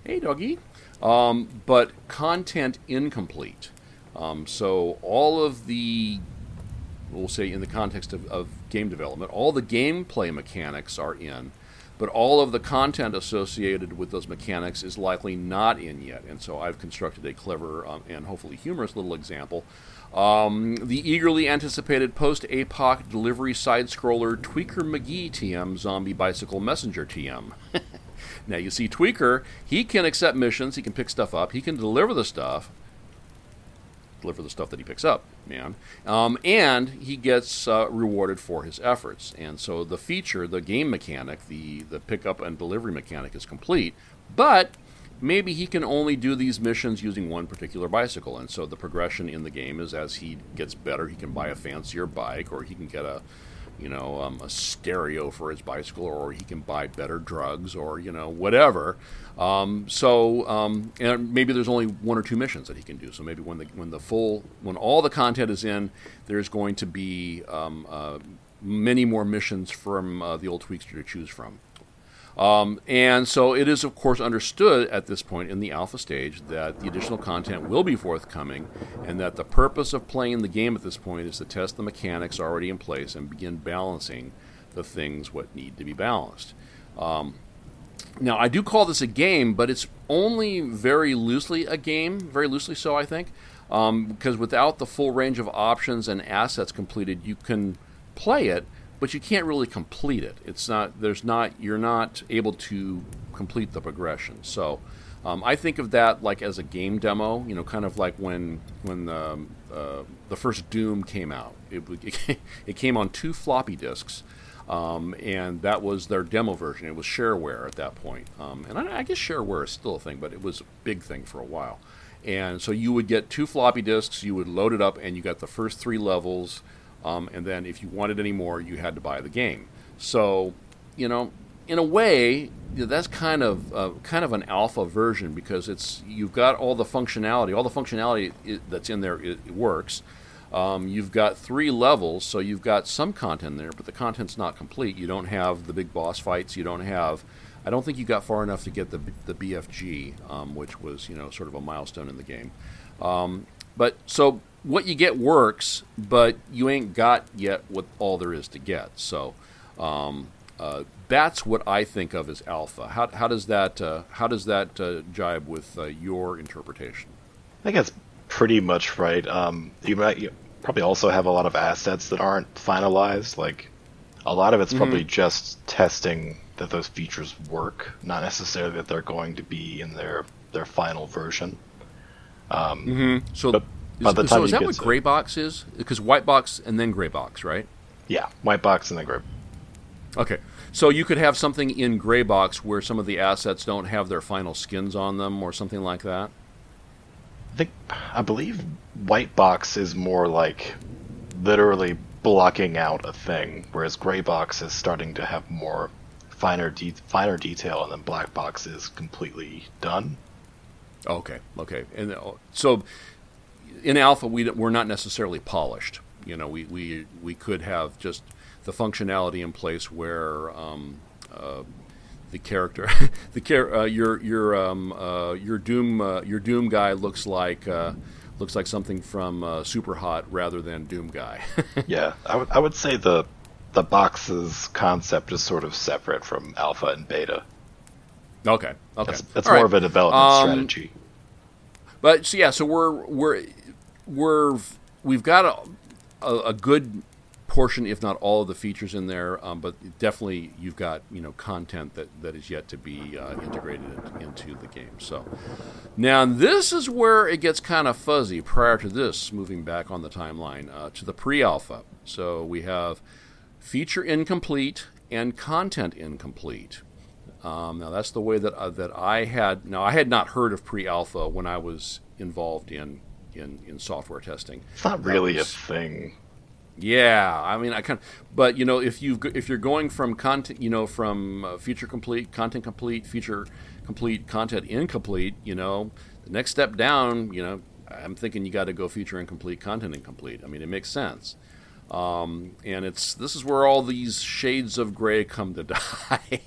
hey, doggy, um, but content incomplete. Um, so all of the, we'll say in the context of, of game development, all the gameplay mechanics are in. but all of the content associated with those mechanics is likely not in yet. And so I've constructed a clever um, and hopefully humorous little example. Um, the eagerly anticipated post APOC delivery side scroller Tweaker McGee TM Zombie Bicycle Messenger TM. [LAUGHS] now you see Tweaker, he can accept missions, he can pick stuff up, he can deliver the stuff, deliver the stuff that he picks up, man. Um, and he gets uh, rewarded for his efforts. And so the feature, the game mechanic, the the pickup and delivery mechanic is complete. But maybe he can only do these missions using one particular bicycle. And so the progression in the game is as he gets better, he can buy a fancier bike, or he can get a you know, um, a stereo for his bicycle, or he can buy better drugs, or you know, whatever. Um, so, um, and maybe there's only one or two missions that he can do. So maybe when the when the full when all the content is in, there's going to be um, uh, many more missions from uh, the old Tweakster to choose from. Um, and so it is, of course, understood at this point in the alpha stage that the additional content will be forthcoming, and that the purpose of playing the game at this point is to test the mechanics already in place and begin balancing the things what need to be balanced. Um, now, I do call this a game, but it's only very loosely a game, very loosely so, I think, um, because without the full range of options and assets completed, you can play it but you can't really complete it. It's not there's not you're not able to complete the progression. So um, I think of that like as a game demo. You know, kind of like when when the uh, the first Doom came out. It, [LAUGHS] it came on two floppy disks. Um, and that was their demo version. It was shareware at that point. Um, and I, I, guess shareware is still a thing, but it was a big thing for a while. And so you would get two floppy disks, you would load it up, and you got the first three levels um, and then if you wanted any more, you had to buy the game. So, you know, in a way, that's kind of uh, kind of an alpha version because it's you've got all the functionality, all the functionality that's in there it, works. Um, you've got three levels, so you've got some content there, but the content's not complete. You don't have the big boss fights. You don't have. I don't think you got far enough to get the the BFG, um, which was you know sort of a milestone in the game. Um, but so what you get works, but you ain't got yet what all there is to get. So um, uh, that's what I think of as alpha. How, how does that uh, how does that uh, jibe with uh, your interpretation? I think that's pretty much right. Um, you might you probably also have a lot of assets that aren't finalized. Like a lot of it's mm-hmm. probably just testing that those features work, not necessarily that they're going to be in their their final version. Um, mm-hmm. So, but by the time so is that what gray box is? Because white box and then gray box, right? Yeah, white box and then gray. Okay, so you could have something in gray box where some of the assets don't have their final skins on them, or something like that. I think I believe white box is more like literally blocking out a thing, whereas gray box is starting to have more finer de- finer detail, and then black box is completely done. Okay, okay, and uh, so in alpha we we're not necessarily polished. You know, we we we could have just the functionality in place where um, uh, the character, [LAUGHS] the char- uh, your your um, uh, your Doom uh, your Doom guy looks like uh, looks like something from uh, Super Hot rather than Doom guy. [LAUGHS] yeah, I would I would say the the box's concept is sort of separate from alpha and beta. Okay. Okay. That's, that's more right. of a development um, strategy. But so yeah, so we're we're we're we've got a, a, a, good portion, if not all, of the features in there. Um, but definitely, you've got you know content that, that is yet to be uh, integrated into the game. So now this is where it gets kind of fuzzy. Prior to this, moving back on the timeline uh, to the pre-alpha. So we have feature incomplete and content incomplete. Um, now that's the way that uh, that I had. Now I had not heard of pre-alpha when I was involved in in, in software testing. It's not really was, a thing. Yeah, I mean, I kind of, but you know, if you if you're going from content, you know, from uh, feature complete, content complete, feature complete, content incomplete, you know, the next step down, you know, I'm thinking you got to go feature incomplete, content incomplete. I mean, it makes sense. Um, and it's this is where all these shades of gray come to [LAUGHS] die.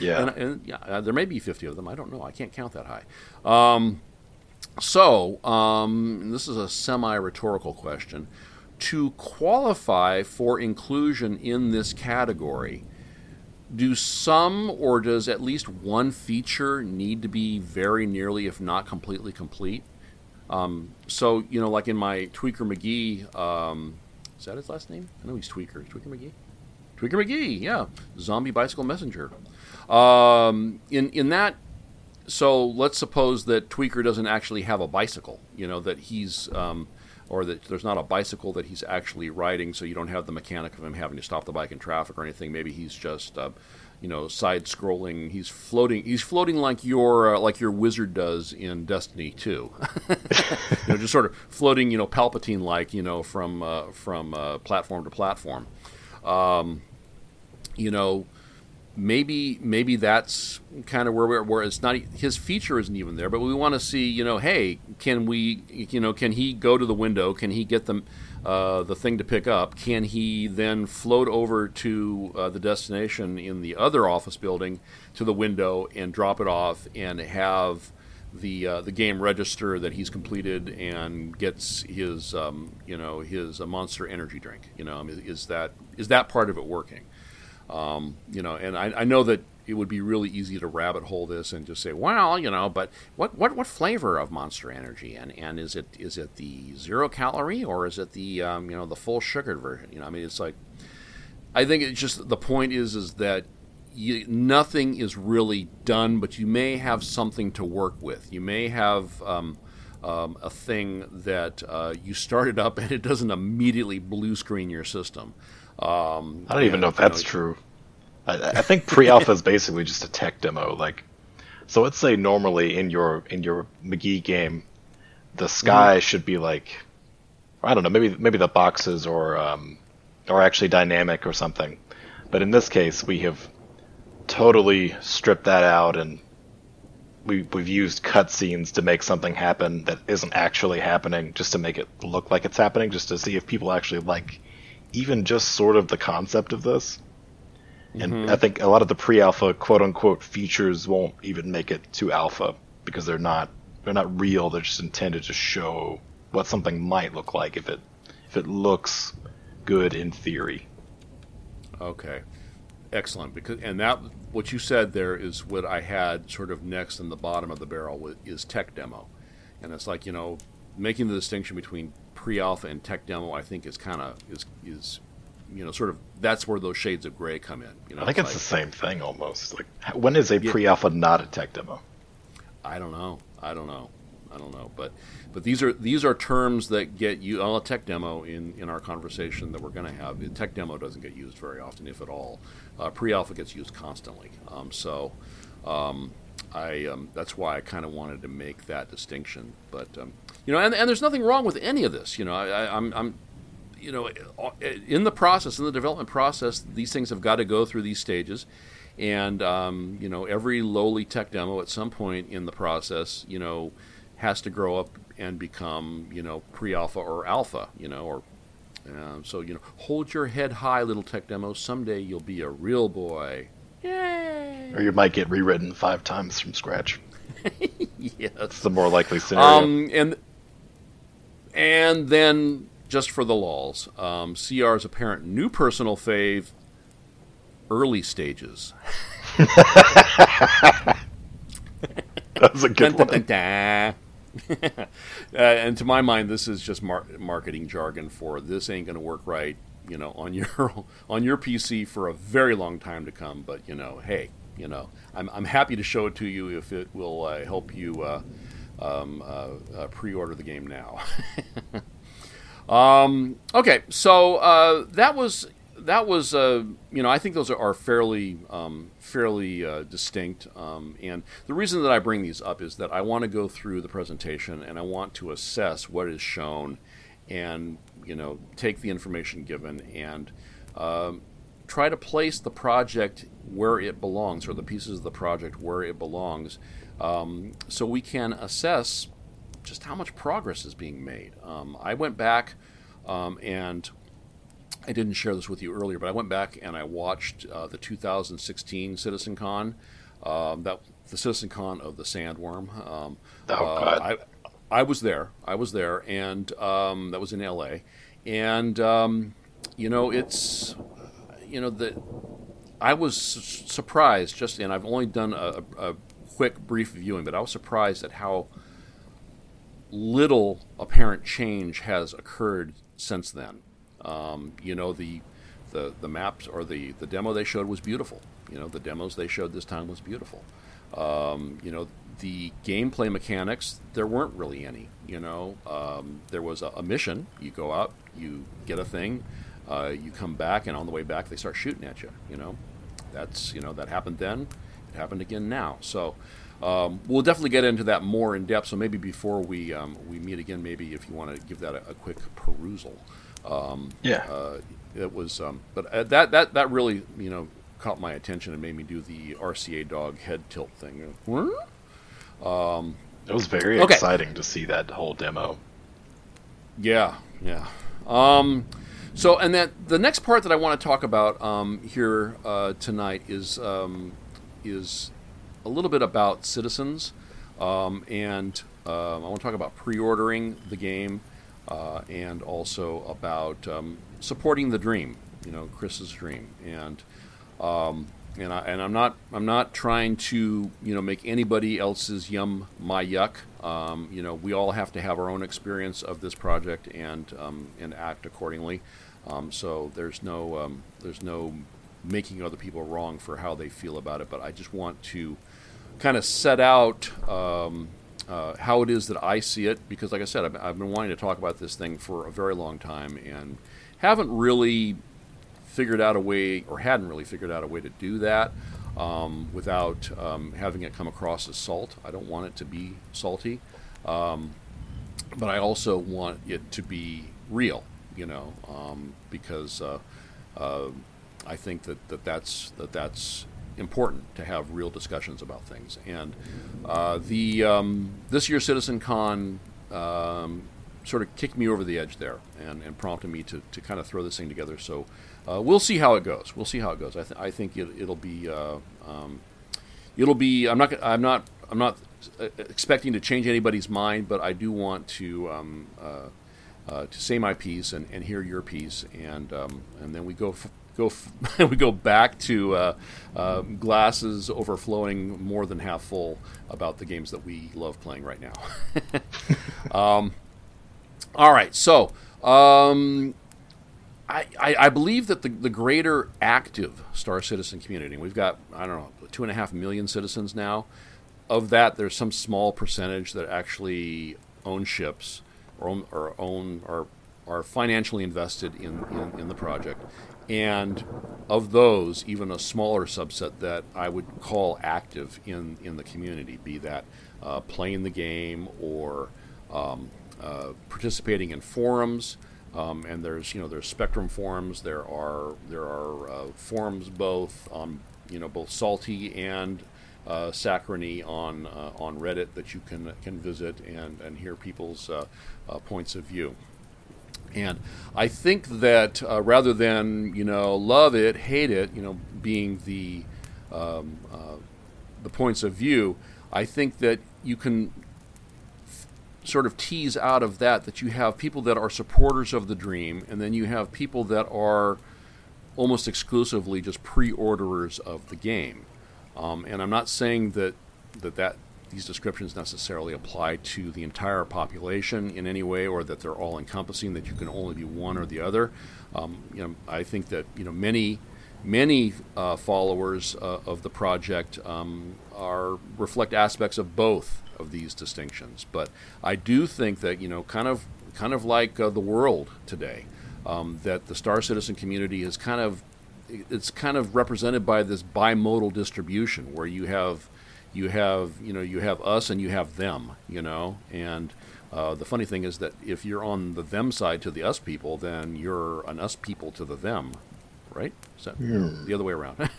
yeah, and, and, yeah, uh, there may be 50 of them. I don't know. I can't count that high. Um, so, um, this is a semi rhetorical question. To qualify for inclusion in this category, do some or does at least one feature need to be very nearly, if not completely complete? Um, so you know, like in my Tweaker McGee, um, is that his last name? I know he's Tweaker. Tweaker McGee. Tweaker McGee, yeah, Zombie Bicycle Messenger. Um, in in that, so let's suppose that Tweaker doesn't actually have a bicycle. You know that he's um, or that there's not a bicycle that he's actually riding, so you don't have the mechanic of him having to stop the bike in traffic or anything. Maybe he's just, uh, you know, side scrolling. He's floating. He's floating like your uh, like your wizard does in Destiny 2. [LAUGHS] you know, just sort of floating, you know, Palpatine like, you know, from uh, from uh, platform to platform. Um, you know, maybe maybe that's kind of where we're where it's not his feature isn't even there but we want to see you know hey can we you know can he go to the window? Can he get them uh, the thing to pick up? Can he then float over to uh, the destination in the other office building to the window and drop it off and have the uh, the game register that he's completed and gets his um, you know his uh, monster energy drink you know? I mean, is that is that part of it working um, you know, and I, I, know that it would be really easy to rabbit hole this and just say, well, you know, but what, what, what flavor of Monster Energy, and, and is it is it the zero calorie or is it the um, you know the full sugared version? You know, I mean, it's like, I think it's just the point is is that you, nothing is really done, but you may have something to work with. You may have um, um, a thing that uh, you started up [LAUGHS] and it doesn't immediately blue screen your system. Um, I don't even know if that's know, true. I, I think pre-alpha is basically just a tech demo. Like, so let's say normally in your in your McGee game, the sky mm. should be like, I don't know, maybe maybe the boxes or um, or actually dynamic or something. But in this case, we have totally stripped that out and we, we've used cutscenes to make something happen that isn't actually happening, just to make it look like it's happening, just to see if people actually like even just sort of the concept of this. And mm-hmm. I think a lot of the pre-alpha quote unquote features won't even make it to alpha because they're not they're not real. They're just intended to show what something might look like if it if it looks good in theory. Okay. Excellent. Because and that what you said there is what I had sort of next in the bottom of the barrel with, is tech demo. And it's like, you know, making the distinction between pre-alpha and tech demo, I think is kind of is is you know sort of that's where those shades of gray come in. You know, I think it's, it's like, the same thing almost. Like when is a yeah, pre-alpha not a tech demo? I don't know. I don't know. I don't know. But but these are these are terms that get you on a tech demo in in our conversation that we're going to have. Tech demo doesn't get used very often, if at all. Uh, pre-alpha gets used constantly. Um, so. Um, I um, that's why I kind of wanted to make that distinction. But um, you know, and, and there's nothing wrong with any of this. You know, I, I'm, I'm you know, in the process, in the development process, these things have got to go through these stages. And, um, you know, every lowly tech demo at some point in the process, you know, has to grow up and become, you know, pre alpha or alpha, you know, or uh, so, you know, hold your head high, little tech demo. Someday you'll be a real boy. Yay! Or you might get rewritten five times from scratch. [LAUGHS] yes. It's the more likely scenario. Um, and, and then, just for the lulls, um, CR's apparent new personal fave, early stages. [LAUGHS] that was a good dun, one. Dun, dun, [LAUGHS] uh, and to my mind, this is just mar- marketing jargon for this ain't going to work right you know on your [LAUGHS] on your PC for a very long time to come. But you know, hey, you know, I'm I'm happy to show it to you if it will uh, help you uh, um, uh, uh pre-order the game now. [LAUGHS] um, okay, so uh, that was that was uh, you know I think those are, are fairly um, fairly uh, distinct. Um, and the reason that I bring these up is that I want to go through the presentation and I want to assess what is shown and you know, take the information given and um, try to place the project where it belongs, or the pieces of the project where it belongs, um, so we can assess just how much progress is being made. Um, I went back um, and I didn't share this with you earlier, but I went back and I watched uh, the 2016 CitizenCon. Um, that the CitizenCon of the Sandworm. Um, oh God! Uh, I, I was there. I was there, and um, that was in L.A. And um, you know, it's you know the I was su- surprised just, and I've only done a, a quick brief viewing, but I was surprised at how little apparent change has occurred since then. Um, you know, the, the the maps or the the demo they showed was beautiful. You know, the demos they showed this time was beautiful. Um, you know, the gameplay mechanics there weren't really any. You know, um, there was a, a, mission. You go out, you get a thing, uh, you come back, and on the way back they start shooting at you. You know, that's you know that happened then. It happened again now. So. Um, we'll definitely get into that more in depth. So maybe before we um, we meet again, maybe if you want to give that a, a quick perusal. Um, yeah. Uh, it was, um, but uh, that that that really you know caught my attention and made me do the RCA dog head tilt thing. Um, it was very okay. exciting to see that whole demo. Yeah, yeah. Um, so, and then the next part that I want to talk about um, here uh, tonight is um, is a little bit about citizens, um, and uh, I want to talk about pre-ordering the game uh, and also about um, supporting the dream. You know, Chris's dream, and um, and I and I'm not I'm not trying to you know make anybody else's yum my yuck. Um, you know, we all have to have our own experience of this project and um, and act accordingly. Um, so there's no um, there's no making other people wrong for how they feel about it. But I just want to kind of set out um, uh, how it is that I see it, because, like I said, I've, I've, been wanting to talk about this thing for a very long time and haven't really figured out a way, or hadn't really figured out a way to do that um, without um, having it come across as salt. I don't want it to be salty, um, but I also want it to be real, you know, um, because uh, uh, I think that, that that's that that's important to have real discussions about things. And uh, the um, this year's CitizenCon um, sort of kicked me over the edge there and, and prompted me to, to kind of throw this thing together. So uh, we'll see how it goes. We'll see how it goes. I, th- I think it, will be uh, um, it'll be. I'm not. I'm not. I'm not uh, expecting to change anybody's mind, but I do want to. Um, uh, uh, to say my piece and, and hear your piece, and um, and then we go f- go [LAUGHS] we go back to uh, uh, glasses overflowing more than half full about the games that we love playing right now. [LAUGHS] um, all right, so um, I, I, I, believe that the, the greater active Star Citizen community, we've got I don't know two and a half million citizens now. Of that, there's some small percentage that actually own ships or own or own or are financially invested in, in, in the project and of those, even a smaller subset that I would call active in, in the community, be that uh, playing the game or um, uh, participating in forums. Um, and there's you know there's Spectrum forums. There are there are uh, forums both on you know both Salty and uh, Saccharine on uh, on Reddit that you can can visit and and hear people's uh, uh, points of view. And I think that uh, rather than you know love it, hate it, you know, being the um, uh, the points of view, I think that you can f- sort of tease out of that that you have people that are supporters of the dream, and then you have people that are almost exclusively just pre-orderers of the game. Um, and I'm not saying that that that these descriptions necessarily apply to the entire population in any way, or that they're all encompassing. That you can only be one or the other. Um, you know, I think that you know many many uh, followers uh, of the project um, are reflect aspects of both of these distinctions. But I do think that you know, kind of kind of like uh, the world today, um, that the Star Citizen community is kind of it's kind of represented by this bimodal distribution where you have you have you know you have us and you have them you know? And uh, the funny thing is that if you're on the them side to the us people then you're an us people to the them right? So yeah. the other way around. [LAUGHS]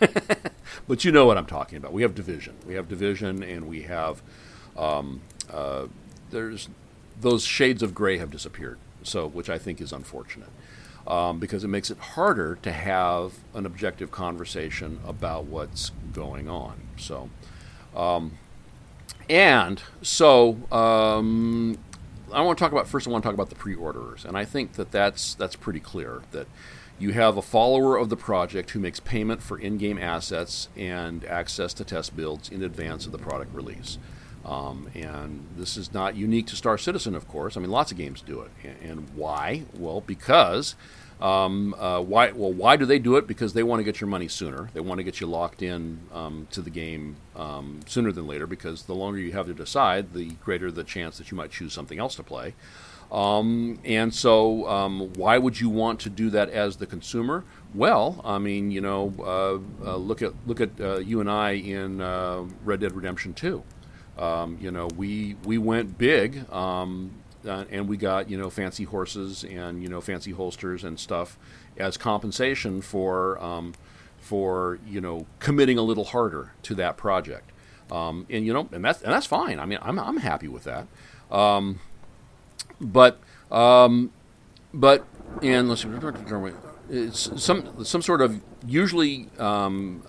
But you know what i'm talking about. We have division. We have division and we have um, uh, there's those shades of gray have disappeared so which i think is unfortunate um, because it makes it harder to have an objective conversation about what's going on. So um, and so um, I want to talk about first. I want to talk about the pre-orderers, and I think that that's that's pretty clear that You have a follower of the project who makes payment for in game assets and access to test builds in advance of the product release. Um, and this is not unique to Star Citizen, of course. I mean, lots of games do it. And, and why? Well, because. Um, uh, why? Well, why do they do it? Because they want to get your money sooner. They want to get you locked in um, to the game um, sooner than later. Because the longer you have to decide, the greater the chance that you might choose something else to play. Um, and so, um, why would you want to do that as the consumer? Well, I mean, you know, uh, uh, look at look at uh, you and I in uh, Red Dead Redemption Two. Um, you know, we we went big, uh, and we got you know fancy horses and you know fancy holsters and stuff as compensation for um, for you know committing a little harder to that project. Um, and you know, and that's and that's fine. I mean, I'm I'm happy with that. Um, but um, but and let's see, it's some some sort of usually um,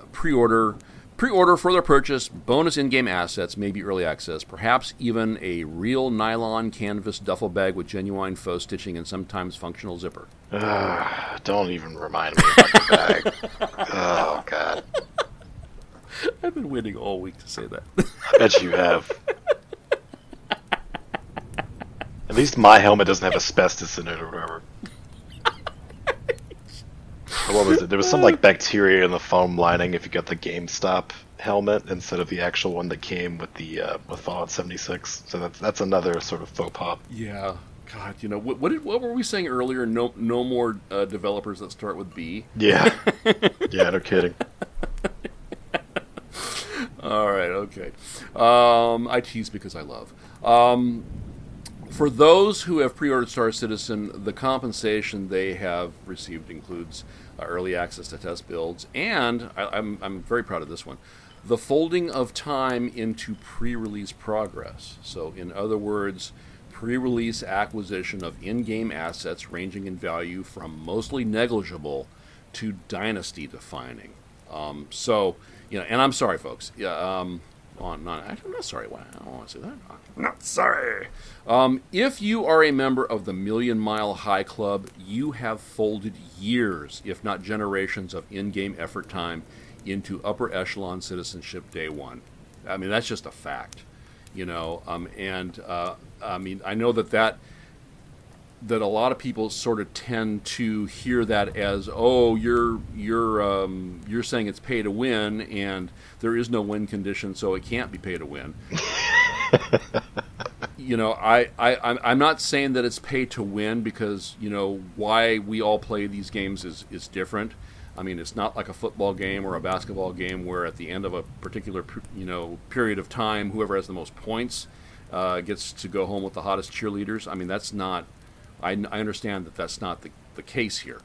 pre-order pre-order further purchase bonus in-game assets maybe early access perhaps even a real nylon canvas duffel bag with genuine faux stitching and sometimes functional zipper. Uh, don't even remind me about the bag. [LAUGHS] Oh god. I've been waiting all week to say that. I bet you have. At least my helmet doesn't have asbestos in it or whatever what was it? There was some like bacteria in the foam lining if you got the GameStop helmet instead of the actual one that came with the uh, with Fallout 76. So that's that's another sort of faux pas. Yeah. God, you know what? What, did, what were we saying earlier? No, no more uh, developers that start with B. Yeah, [LAUGHS] yeah, no kidding. All right, okay. Um, I tease because I love. Um, for those who have pre-ordered Star Citizen, the compensation they have received includes early access to test builds, and I, I'm, I'm very proud of this one the folding of time into pre release progress. So, in other words, pre release acquisition of in game assets ranging in value from mostly negligible to dynasty defining. Um, so, you know, and I'm sorry, folks. Yeah, um, on, not, I'm not sorry. Why I don't want to say that. I'm not sorry. Um, if you are a member of the Million Mile High Club, you have folded years, if not generations, of in-game effort time into upper echelon citizenship day one. I mean, that's just a fact, you know. Um, and uh, I mean, I know that that that a lot of people sort of tend to hear that as, oh, you're you're um, you're saying it's pay to win, and there is no win condition, so it can't be pay to win. [LAUGHS] you know, I, I I'm not saying that it's pay to win because you know why we all play these games is is different. I mean, it's not like a football game or a basketball game where at the end of a particular you know period of time, whoever has the most points uh, gets to go home with the hottest cheerleaders. I mean, that's not I, I understand that that's not the, the case here.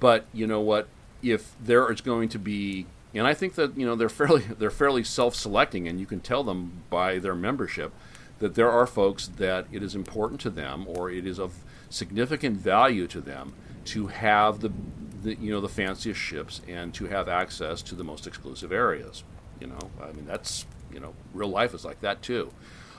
But you know what? If there is going to be, and I think that you know they're [LAUGHS] fairly they're fairly self-selecting, and you can tell them by their membership that there are folks that it is important to them or it is of significant value to them to have the, the you know the fanciest ships and to have access to the most exclusive areas. You know, I mean that's you know real life is like that too.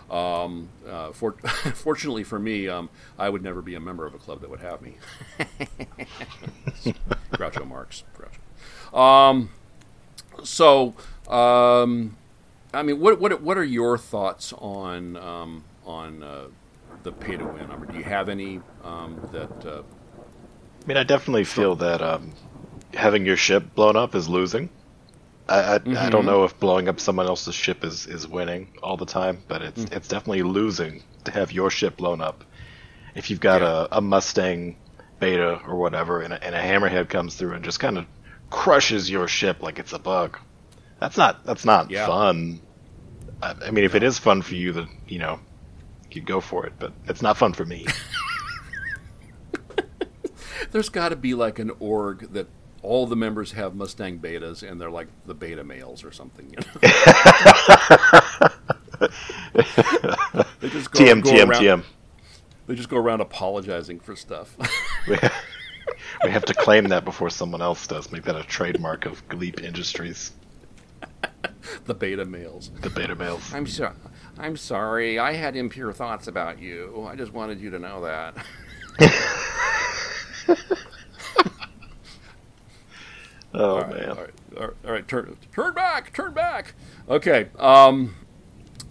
Um, uh, for, [LAUGHS] fortunately for me, um, I would never be a member of a club that would have me. [LAUGHS] Groucho Marx. Groucho. Um, so, um, I mean, what what what are your thoughts on um, on uh, the pay to win? I mean, do you have any um, that? Uh, I mean, I definitely feel that um, having your ship blown up is losing. I I, mm-hmm. I, don't know if blowing up someone else's ship is, is winning all the time, but it's mm. it's definitely losing to have your ship blown up. If you've got yeah. a, a Mustang beta or whatever, and a, and a hammerhead comes through and just kind of crushes your ship like it's a bug, that's not that's not yeah. fun. I, I, mean, if it is fun for you, then you know you go for it, but it's not fun for me. [LAUGHS] There's got to be like an org that all the members have Mustang betas, and they're like the beta males or something. You know? [LAUGHS] they just go, TM, go TM, around, TM. They just go around apologizing for stuff. [LAUGHS] [LAUGHS] we have to claim that before someone else does. Make that a trademark of Leap Industries. the beta males. The beta males. I'm sorry. I'm sorry. I had impure thoughts about you. I just wanted you to know that. Oh all right, man. All right, all right, all right, turn turn back, turn back. Okay. Um.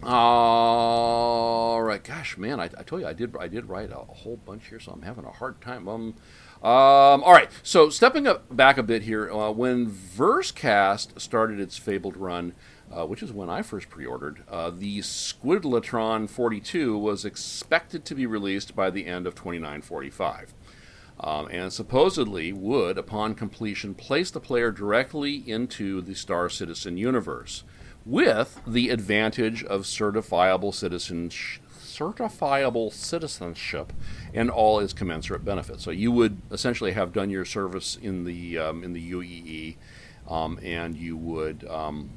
All right. Gosh, man, I, I told you I did I did write a, a whole bunch here, so I'm having a hard time. Um. Um, all right, so stepping up back a bit here, uh, when Versecast started its fabled run, uh, which is when I first pre-ordered, uh, the Squidletron 42 was expected to be released by the end of 2945 um, and supposedly would, upon completion, place the player directly into the Star Citizen universe, with the advantage of certifiable certifiable citizenship and all its commensurate benefits. So you would essentially have done your service in the um, in the UEE, um, and you would um,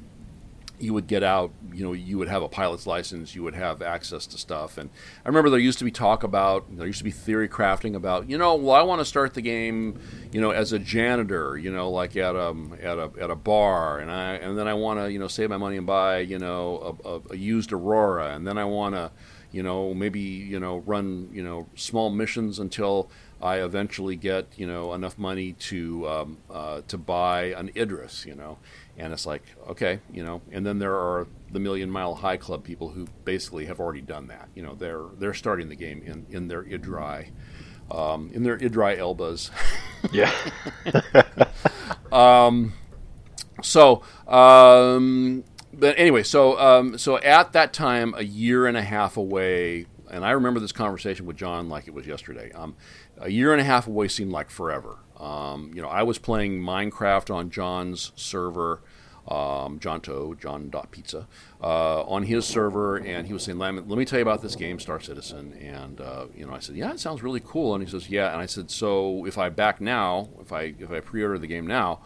you would get out, you know, you would have a pilot's license, you would have access to stuff. And I remember there used to be talk about, there used to be theory crafting about, you know, well, I want to start the game, you know, as a janitor, you know, like at a at a at a bar, and I and then I want to, you know, save my money and buy, you know, a, a, a used Aurora, and then I want to, you know, maybe you know, run, you know, small missions until I eventually get, you know, enough money to um, uh, to buy an Idris, you know and it's like okay you know and then there are the million mile high club people who basically have already done that. You know they're they're starting the game in in their idri um, in their idri elbas [LAUGHS] yeah. [LAUGHS] Um, so um, but anyway so um, so at that time a year and a half away and i remember this conversation with john like it was yesterday um, a year and a half away seemed like forever. Um, you know, I was playing Minecraft on John's server, um, Jonto, John.pizza, uh, on his server, and he was saying, let me, tell you about this game, Star Citizen. And, uh, you know, I said, yeah, it sounds really cool. And he says, yeah. And I said, so if I back now, if I, if I pre order the game now,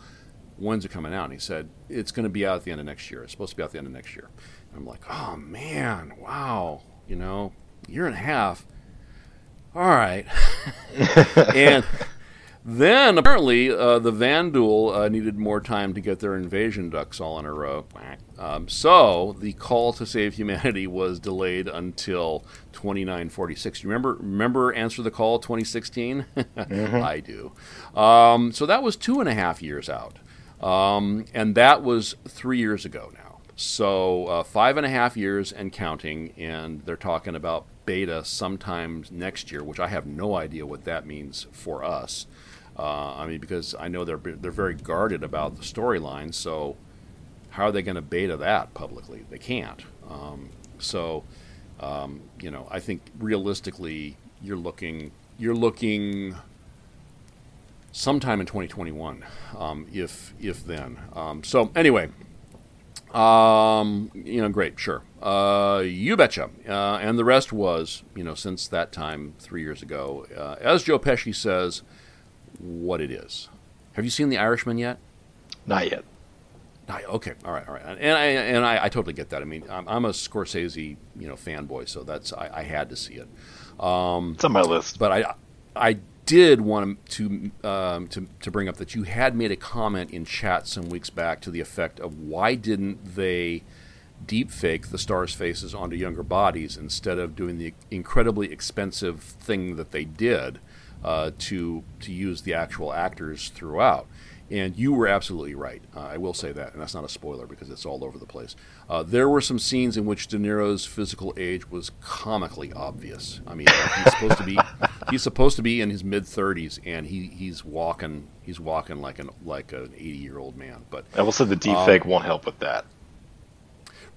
when's it coming out? And he said, it's going to be out at the end of next year. It's supposed to be out at the end of next year. And I'm like, oh, man, wow, you know, year and a half. All right. [LAUGHS] and then apparently uh, the Vanduul uh, needed more time to get their invasion ducks all in a row. Um, so the call to save humanity [LAUGHS] was delayed until 2946. You remember remember Answer the Call 2016? mm-hmm. [LAUGHS] I do. Um, so that was two and a half years out, um, and that was three years ago now. So uh, five and a half years and counting, and they're talking about beta sometime next year, which I have no idea what that means for us. Uh, I mean, because I know they're they're very guarded about the storyline. So how are they going to beta that publicly? They can't. Um, so um, you know, I think realistically, you're looking you're looking sometime in 2021, um, if if then. Um, so anyway, um, you know, great, sure. Uh, you betcha. Uh, and the rest was, you know, since that time three years ago. Uh, as Joe Pesci says, what it is. Have you seen The Irishman yet? Not yet. Not, okay, all right, all right, and I and I, I totally get that. I mean, I'm, I'm, a Scorsese, you know, fanboy, so that's I, I had to see it. Um, it's on my list, but I I did want to um, to to bring up that you had made a comment in chat some weeks back to the effect of why didn't they deep fake the stars' faces onto younger bodies instead of doing the incredibly expensive thing that they did uh, to to use the actual actors throughout. And you were absolutely right. Uh, I will say that, and that's not a spoiler because it's all over the place. Uh, there were some scenes in which De Niro's physical age was comically obvious. I mean, he's supposed to be [LAUGHS] he's supposed to be in his mid thirties, and he, he's walking he's walking like an like an eighty year old man. But I will say the deepfake um, won't help with that.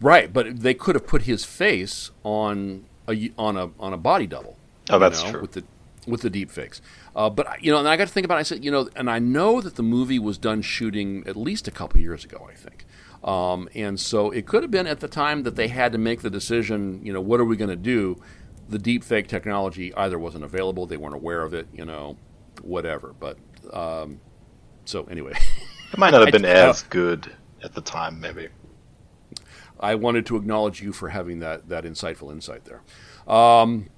Right, but they could have put his face on a on a on a body double. Oh, that's know, true. With the with the deep fakes. Uh, but you know, and I got to think about. it. I said, you know, and I know that the movie was done shooting at least a couple years ago. I think, um, and so it could have been at the time that they had to make the decision. You know, what are we going to do? The deep fake technology either wasn't available, they weren't aware of it. You know, whatever. But um, so anyway, [LAUGHS] it might not have been I, as good at the time, maybe. I wanted to acknowledge you for having that that insightful insight there. Um,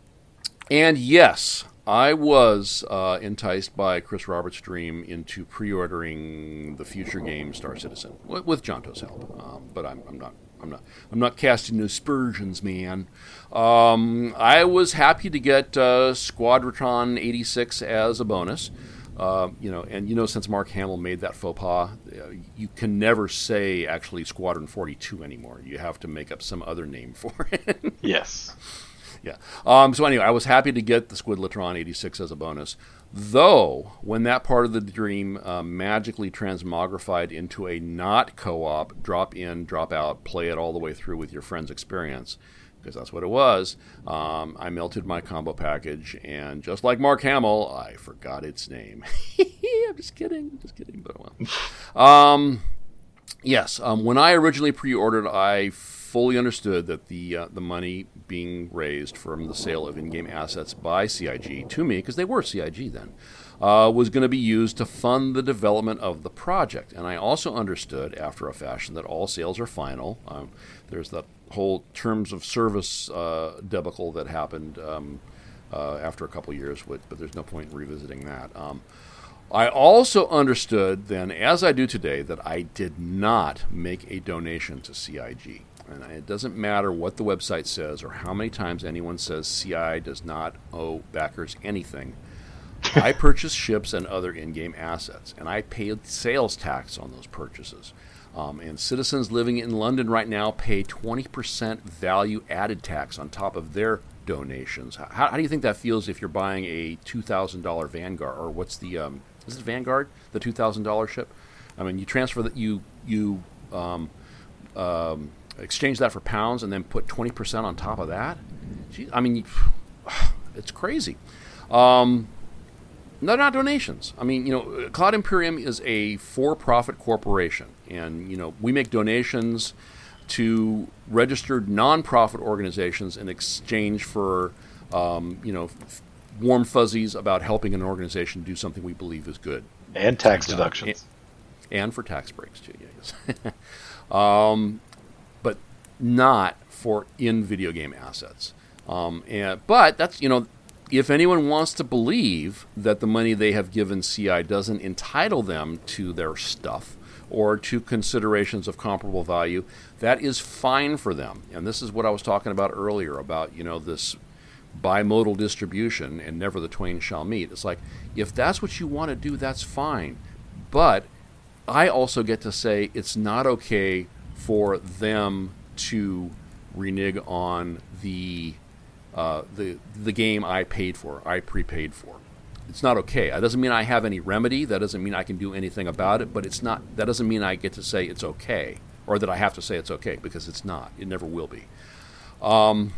and yes, I was uh, enticed by Chris Roberts' dream into pre-ordering the future game Star Citizen with, Jonto's help, um, but I'm, I'm, not. I'm not. I'm not casting aspersions, man. Um, I was happy to get uh, Squadron 86 as a bonus. Uh, you know, and you know, since Mark Hamill made that faux pas, you can never say actually Squadron 42 anymore. You have to make up some other name for it. [LAUGHS] yes. Yeah. Um, so anyway, I was happy to get the Squidlatron 86 as a bonus. Though, when that part of the dream uh, magically transmogrified into a not co-op, drop in, drop out, play it all the way through with your friends experience, because that's what it was. Um, I melted my combo package, and just like Mark Hamill, I forgot its name. [LAUGHS] I'm just kidding, I'm just kidding, but well. Um, yes, um, when I originally pre-ordered, I fully understood that the uh, the money being raised from the sale of in-game assets by CIG to me, because they were CIG then, uh, was going to be used to fund the development of the project. And I also understood, after a fashion, that all sales are final. Um, there's the whole terms of service uh, debacle that happened um, uh, after a couple years, but, but there's no point in revisiting that. Um, I also understood then, as I do today, that I did not make a donation to CIG. And it doesn't matter what the website says or how many times anyone says CI does not owe backers anything. [LAUGHS] I purchased ships and other in game assets, and I paid sales tax on those purchases. Um, and citizens living in London right now pay 20% value added tax on top of their donations. How, how do you think that feels if you're buying a $2,000 Vanguard, or what's the, um, is it Vanguard, the $2,000 ship? I mean, you transfer that, you, you, um, um, exchange that for pounds and then put 20% on top of that. I mean, [SIGHS] it's crazy. Um, they're not donations. I mean, you know, Cloud Imperium is a for-profit corporation, and you know we make donations to registered nonprofit organizations in exchange for, um, you know, warm fuzzies about helping an organization do something we believe is good. And tax and, deductions. And, and, for tax breaks too. Yes. [LAUGHS] um, not for in video game assets. Um, and, but that's you know if anyone wants to believe that the money they have given CI doesn't entitle them to their stuff or to considerations of comparable value, that is fine for them. And this is what I was talking about earlier about, you know, this bimodal distribution and never the twain shall meet. It's like, if that's what you want to do, that's fine. But I also get to say it's not okay for them to renege on the uh, the the game I paid for, I prepaid for. It's not okay. That doesn't mean I have any remedy. That doesn't mean I can do anything about it. But it's not. That doesn't mean I get to say it's okay, or that I have to say it's okay because it's not. It never will be. Um,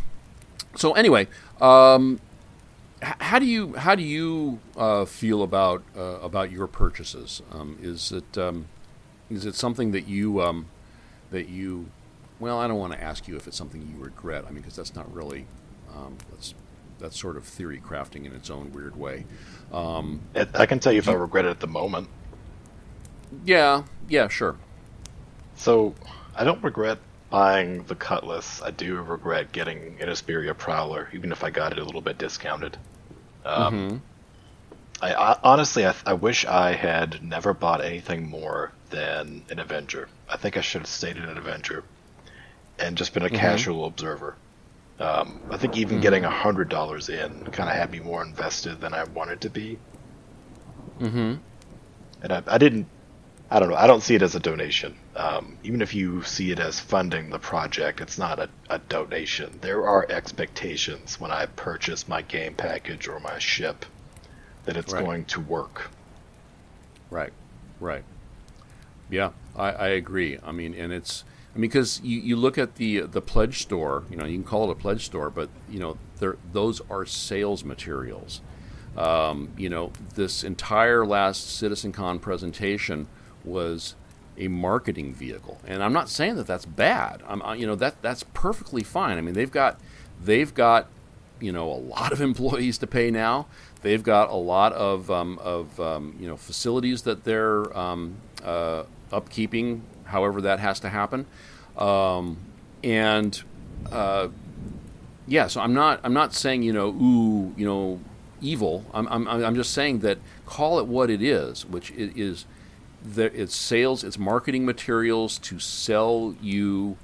so anyway, um, how do you how do you uh, feel about uh, about your purchases? Um, is it um, is it something that you um, that you well, I don't want to ask you if it's something you regret. I mean, because that's not really um, that's that's sort of theory crafting in its own weird way. Um, I can tell you if I regret it at the moment. Yeah, yeah, sure. So I don't regret buying the Cutlass. I do regret getting an Esperia Prowler, even if I got it a little bit discounted. Um, mm-hmm. I, I, honestly, I, I, wish I had never bought anything more than an Avenger. I think I should have stayed in an Avenger and just been a mm-hmm. casual observer. Um, I think even mm-hmm. getting a hundred dollars in kind of had me more invested than I wanted to be. Mm-hmm. And I, I, didn't. I don't know. I don't see it as a donation. Um, even if you see it as funding the project, it's not a, a donation. There are expectations when I purchase my game package or my ship that it's right. going to work. Right. Right. Yeah, I, I agree. I mean, and it's I mean, because you, you look at the the pledge store, you know, you can call it a pledge store, but you know, those are sales materials. Um, you know, this entire last CitizenCon presentation was a marketing vehicle, and I'm not saying that that's bad. I'm, you know, that that's perfectly fine. I mean, they've got they've got you know a lot of [LAUGHS] employees to pay now. They've got a lot of um, of um, you know facilities that they're um, uh, upkeeping however that has to happen. Um, and uh, yeah, so I'm not I'm not saying you know ooh you know evil. I'm I'm I'm just saying that call it what it is, which is that it's sales, it's marketing materials to sell you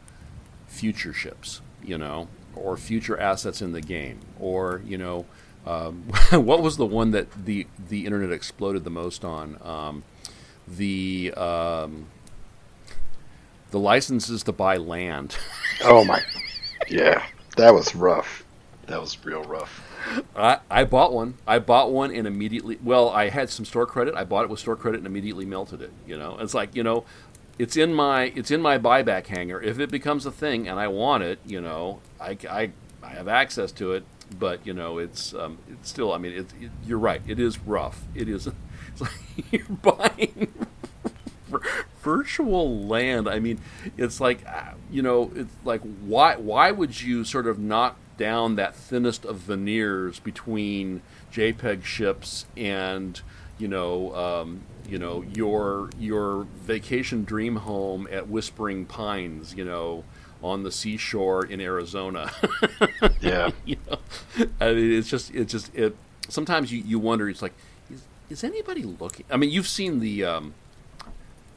future ships, you know, or future assets in the game, or you know. um, [LAUGHS] what was the one that the the internet exploded the most on? Um, the um, the licenses to buy land. [LAUGHS] oh my, yeah, that was rough. That was real rough. I, I bought one. I bought one and immediately. Well, I had some store credit. I bought it with store credit and immediately melted it. You know, it's like you know, it's in my it's in my buyback hanger. If it becomes a thing and I want it, you know, I, I, I have access to it. But you know, it's um, it's still. I mean, it, it, you're right. It is rough. It is. [LAUGHS] It's like you're buying virtual land. I mean, it's like uh, you know, it's like why why would you sort of knock down that thinnest of veneers between JPEG ships and you know um, you know your your vacation dream home at Whispering Pines, you know, on the seashore in Arizona. [LAUGHS] yeah, you know, I mean, it's just it's just it. Sometimes you, you wonder. It's like, is, is anybody looking? I mean, you've seen the. Um,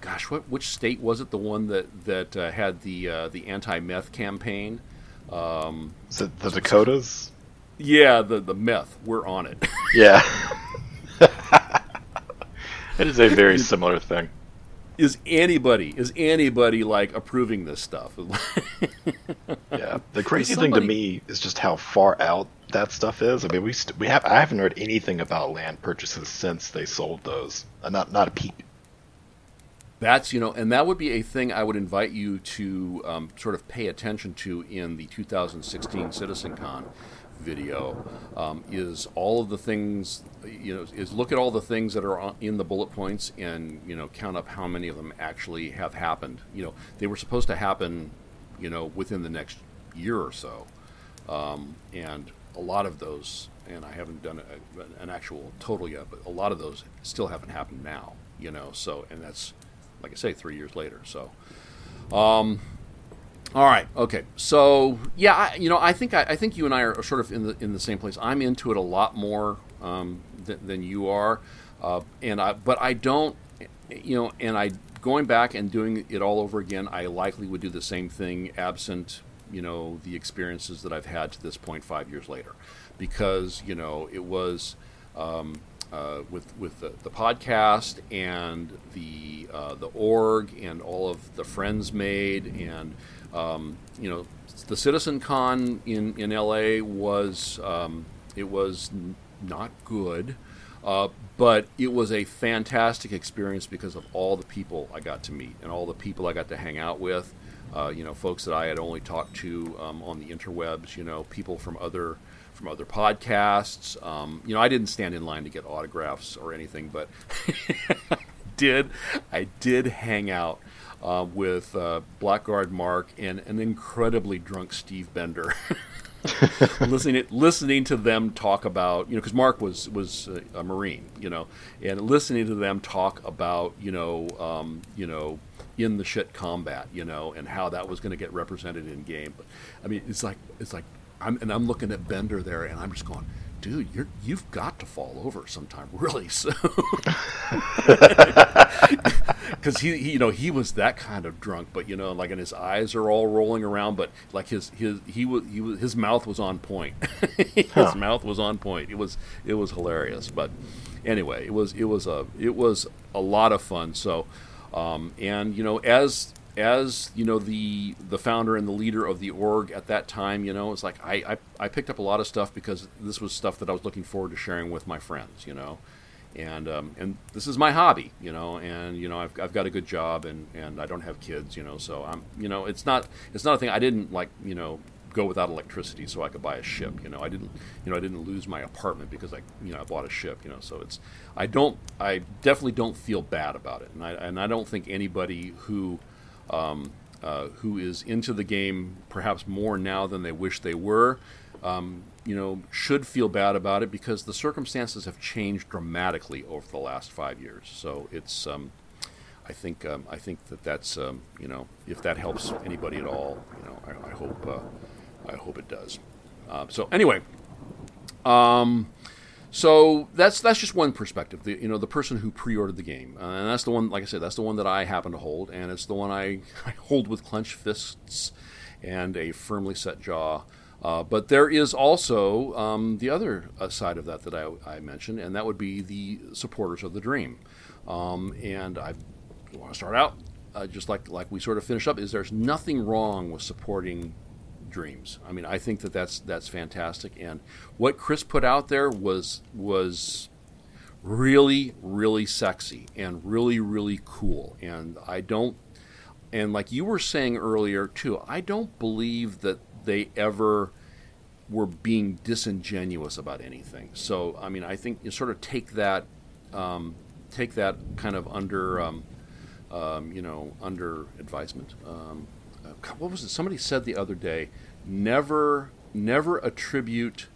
gosh, what which state was it? The one that that uh, had the uh, the anti meth campaign. Um, the Dakotas? Yeah, the the meth. We're on it. [LAUGHS] Yeah. it is a very similar thing. Is anybody is anybody like approving this stuff? [LAUGHS] yeah. The crazy somebody... thing to me is just how far out that stuff is. I mean, we st- we have I haven't heard anything about land purchases since they sold those. Uh, not not a peep. That's you know, and that would be a thing I would invite you to um, sort of pay attention to in the 2016 CitizenCon video. Um, is all of the things you know is look at all the things that are in the bullet points and you know count up how many of them actually have happened. You know they were supposed to happen you know within the next year or so. Um, and a lot of those and i haven't done a, an actual total yet but a lot of those still haven't happened now you know so and that's like i say three years later so um, all right. Okay. So yeah, I, you know, I think I, I, think you and I are sort of in the in the same place. I'm into it a lot more um, th- than you are, uh, and I but I don't, you know, and I going back and doing it all over again. I likely would do the same thing absent you know the experiences that I've had to this point five years later, because you know it was. Um, uh, with with the, the, podcast and the uh, the org and all of the friends made and um, you know, the Citizen Con in, in LA was um, it was not good, uh, but it was a fantastic experience because of all the people I got to meet and all the people I got to hang out with. Uh, you know, folks that I had only talked to um, on the interwebs. You know, people from other from other podcasts. Um, you know, I didn't stand in line to get autographs or anything, but [LAUGHS] did I did hang out uh, with uh, Blackguard Mark and an incredibly drunk Steve Bender. [LAUGHS] listening listening to them talk about you know because Mark was was a Marine you know and listening to them talk about you know um, you know in the shit combat you know and how that was going to get represented in game but I mean it's like it's like I'm and I'm looking at Bender there and I'm just going dude, you're you've got to fall over sometime [LAUGHS] really soon. Because [LAUGHS] he, he, you know, he was that kind of drunk, but you know, like, and his eyes are all rolling around, but like his his he was he was his mouth was on point. [LAUGHS] his huh. mouth was on point. It was it was hilarious. But anyway, it was it was a it was a lot of fun. So, um, and you know, as as you know the the founder and the leader of the org at that time you know it's like I, I, I picked up a lot of stuff because this was stuff that I was looking forward to sharing with my friends you know and um, and this is my hobby you know and you know I've, I've got a good job and, and I don't have kids you know so I'm you know it's not it's not a thing I didn't like you know go without electricity so I could buy a ship you know I didn't you know I didn't lose my apartment because I you know I bought a ship you know so it's I don't I definitely don't feel bad about it and I and I don't think anybody who um, uh, who is into the game perhaps more now than they wish they were, um, you know, should feel bad about it because the circumstances have changed dramatically over the last five years. So it's, um, I think, um, I think that that's, um, you know, if that helps anybody at all, you know, I, I hope, uh, I hope it does. Uh, so anyway, um, so that's that's just one perspective. The, you know, the person who pre-ordered the game, uh, and that's the one. Like I said, that's the one that I happen to hold, and it's the one I, [LAUGHS] I hold with clenched fists and a firmly set jaw. Uh, but there is also um, the other uh, side of that that I, I, mentioned, and that would be the supporters of the dream. Um, and I want to start out uh, just like like we sort of finished up. Is there's nothing wrong with supporting dreams. I mean, I think that that's that's fantastic. And what Chris put out there was was really really sexy and really really cool. And I don't and like you were saying earlier too, I don't believe that they ever were being disingenuous about anything. So I mean, I think you sort of take that um, take that kind of under um, um, you know under advisement. What was it? Somebody said the other day, never never attribute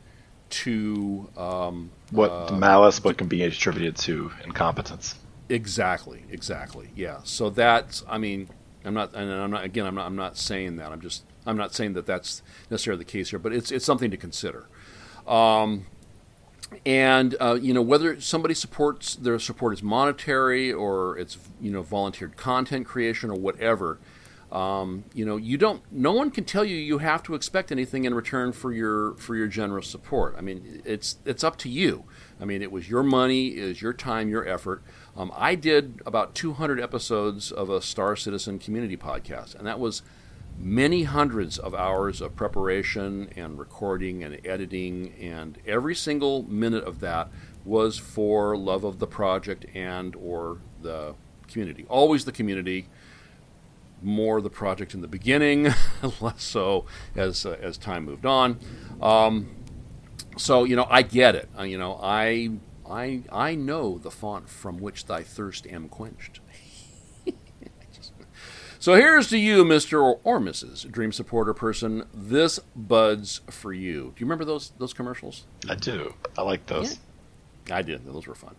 to um, what uh, malice, what can be attributed to incompetence. Exactly, exactly. Yeah. So that's I mean I'm not, and I'm not again. I'm not. I'm not saying that. I'm just. I'm not saying that that's necessarily the case here, but it's it's something to consider. Um, and uh, you know whether somebody supports their support is monetary or it's you know volunteered content creation or whatever. Um, you know you don't. No one can tell you you have to expect anything in return for your for your generous support. I mean it's it's up to you. I mean it was your money, is your time, your effort. Um, I did about 200 episodes of a Star Citizen community podcast, and that was many hundreds of hours of preparation and recording and editing, and every single minute of that was for love of the project and or the community. Always the community. More the project in the beginning, [LAUGHS] less so as uh, as time moved on. Um, so you know, I get it. Uh, you know, I I, I know the font from which thy thirst am quenched. [LAUGHS] so here's to you, Mr. Or, or, Mrs. Dream Supporter person. This buds for you. Do you remember those those commercials? I do. I like those. Yeah. I did. Those were fun.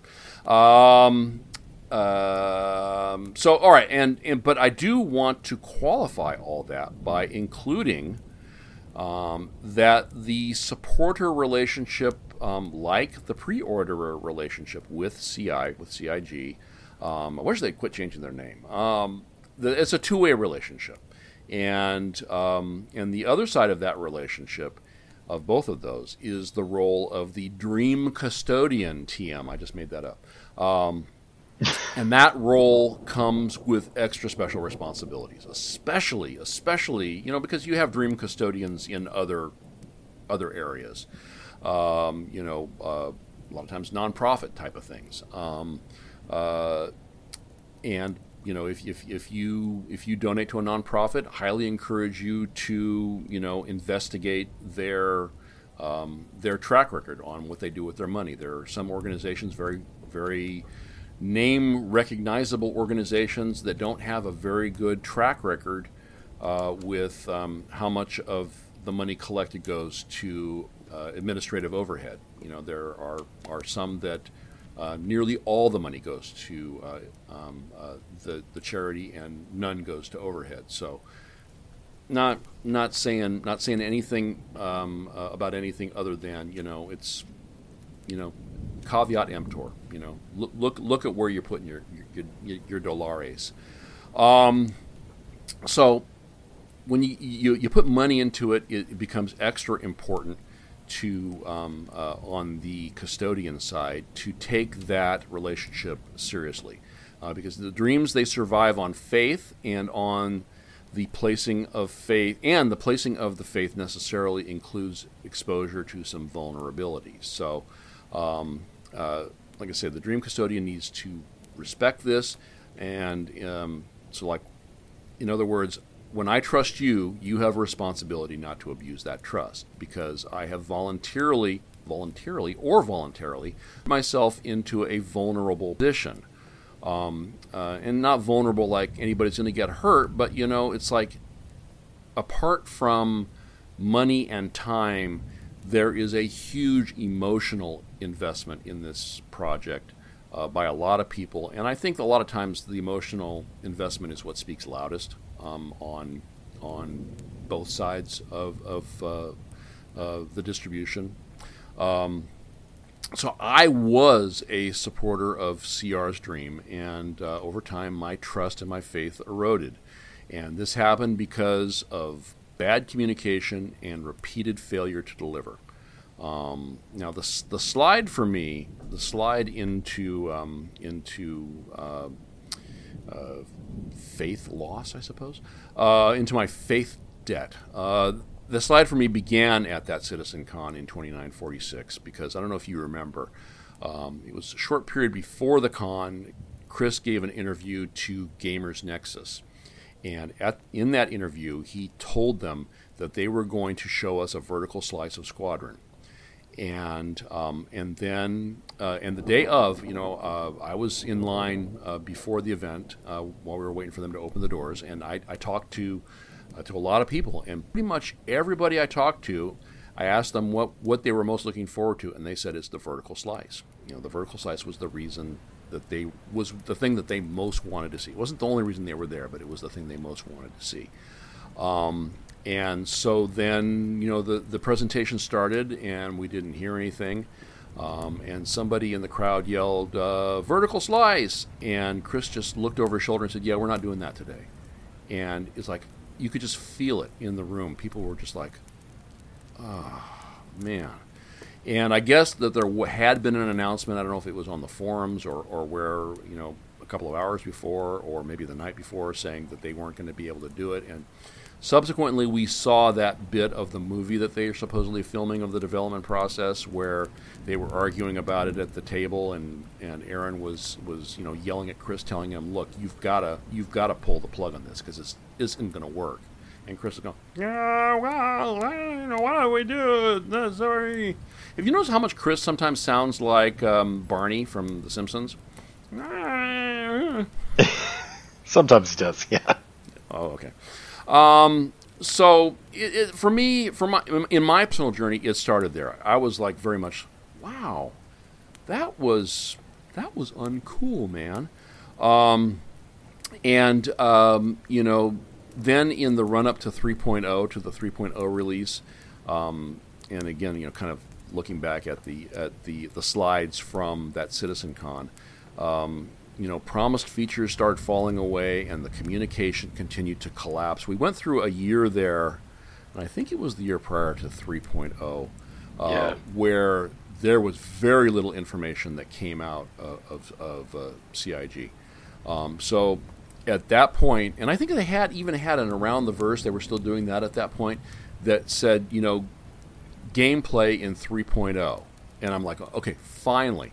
Um, um, so all right, and, and but I do want to qualify all that by including um, that the supporter relationship um, like the pre-orderer relationship with CI with CIG. Um, I wish they'd quit changing their name. Um, the, it's a two-way relationship, and um, and the other side of that relationship, of both of those, is the role of the dream custodian. TM. I just made that up. Um, and that role comes with extra special responsibilities, especially, especially, you know, because you have dream custodians in other other areas um, you know, uh, a lot of times nonprofit type of things. Um, uh, and you know, if, if, if you if you donate to a nonprofit, highly encourage you to you know investigate their um, their track record on what they do with their money. There are some organizations very very name recognizable organizations that don't have a very good track record uh, with um, how much of the money collected goes to uh, administrative overhead. You know, there are, are some that uh, nearly all the money goes to uh, um, uh, the, the charity and none goes to overhead. So, not not saying not saying anything um, uh, about anything other than you know it's you know caveat emptor. You know, look look look at where you're putting your your, your dollars. Um, so when you, you, you put money into it, it becomes extra important to um, uh, on the custodian side to take that relationship seriously uh, because the dreams they survive on faith and on the placing of faith and the placing of the faith necessarily includes exposure to some vulnerabilities so um, uh, like i said the dream custodian needs to respect this and um, so like in other words when I trust you, you have a responsibility not to abuse that trust because I have voluntarily, voluntarily or voluntarily, myself into a vulnerable position. Um, uh, and not vulnerable like anybody's going to get hurt, but you know, it's like apart from money and time, there is a huge emotional investment in this project uh, by a lot of people. And I think a lot of times the emotional investment is what speaks loudest um, on on both sides of, of uh, the distribution. Um, so I was a supporter of CR's dream, and uh, over time, my trust and my faith eroded. And this happened because of bad communication and repeated failure to deliver. Um, now the the slide for me, the slide into um, into uh, uh, faith loss, I suppose, uh, into my faith debt. Uh, the slide for me began at that Citizen Con in 2946 because I don't know if you remember. Um, it was a short period before the con. Chris gave an interview to Gamers Nexus, and at, in that interview, he told them that they were going to show us a vertical slice of Squadron and um, and then uh, and the day of, you know, uh, I was in line uh, before the event uh, while we were waiting for them to open the doors, and I, I talked to uh, to a lot of people, and pretty much everybody I talked to, I asked them what what they were most looking forward to, and they said it's the vertical slice. You know, the vertical slice was the reason that they was the thing that they most wanted to see. It wasn't the only reason they were there, but it was the thing they most wanted to see. Um, and so then, you know, the, the presentation started and we didn't hear anything. Um, and somebody in the crowd yelled, uh, vertical slice. And Chris just looked over his shoulder and said, Yeah, we're not doing that today. And it's like, you could just feel it in the room. People were just like, Oh, man. And I guess that there had been an announcement. I don't know if it was on the forums or, or where, you know, a couple of hours before or maybe the night before saying that they weren't going to be able to do it. And Subsequently, we saw that bit of the movie that they are supposedly filming of the development process, where they were arguing about it at the table, and, and Erin was, was you know yelling at Chris, telling him, "Look, you've got to you've got to pull the plug on this because this isn't going to work." And Chris is going, "Yeah, well, you know, why do we do it? Sorry." If you notice how much Chris sometimes sounds like um, Barney from The Simpsons. [LAUGHS] [LAUGHS] sometimes he does, yeah. Oh, okay. Um, so it, it, for me, for my in my personal journey, it started there. I was like very much, wow, that was that was uncool, man. Um, and um, you know, then in the run up to 3.0 to the 3.0 release, um, and again, you know, kind of looking back at the at the the slides from that Citizen Con. Um, you know, promised features started falling away and the communication continued to collapse. We went through a year there, and I think it was the year prior to 3.0, uh, yeah. where there was very little information that came out uh, of, of uh, CIG. Um, so at that point, and I think they had even had an around the verse, they were still doing that at that point, that said, you know, gameplay in 3.0. And I'm like, okay, finally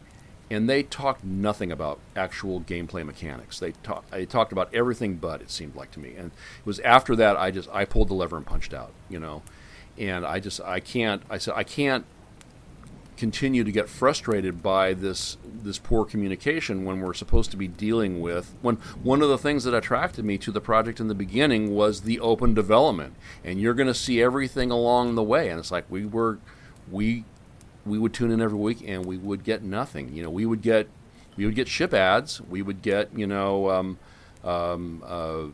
and they talked nothing about actual gameplay mechanics. They talked they talked about everything but it seemed like to me. And it was after that I just I pulled the lever and punched out, you know. And I just I can't I said I can't continue to get frustrated by this this poor communication when we're supposed to be dealing with when one of the things that attracted me to the project in the beginning was the open development and you're going to see everything along the way and it's like we were we we would tune in every week and we would get nothing. You know, we would get we would get ship ads. We would get you know um, um, uh,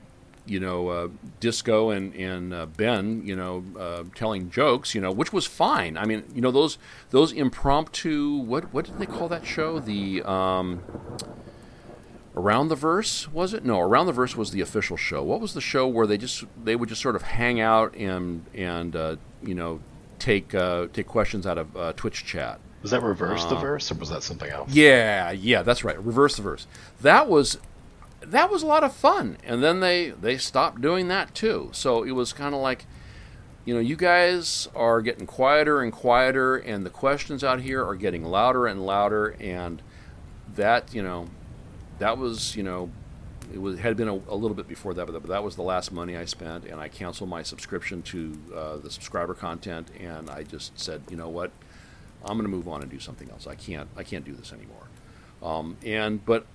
you know uh, Disco and and uh, Ben you know uh, telling jokes. You know, which was fine. I mean, you know those those impromptu what what did they call that show? The um, Around the Verse was it? No, Around the Verse was the official show. What was the show where they just they would just sort of hang out and and uh, you know take uh, take questions out of uh, Twitch chat. Was that reverse the uh, verse, or was that something else? Yeah, yeah, that's right. Reverse the verse. That was that was a lot of fun, and then they they stopped doing that too. So it was kind of like, you know, you guys are getting quieter and quieter, and the questions out here are getting louder and louder, and that you know, that was you know it was had been a, a, little bit before that, but that was the last money I spent, and I canceled my subscription to uh, the subscriber content, and I just said, you know what, I'm going to move on and do something else. I can't I can't do this anymore. Um, and but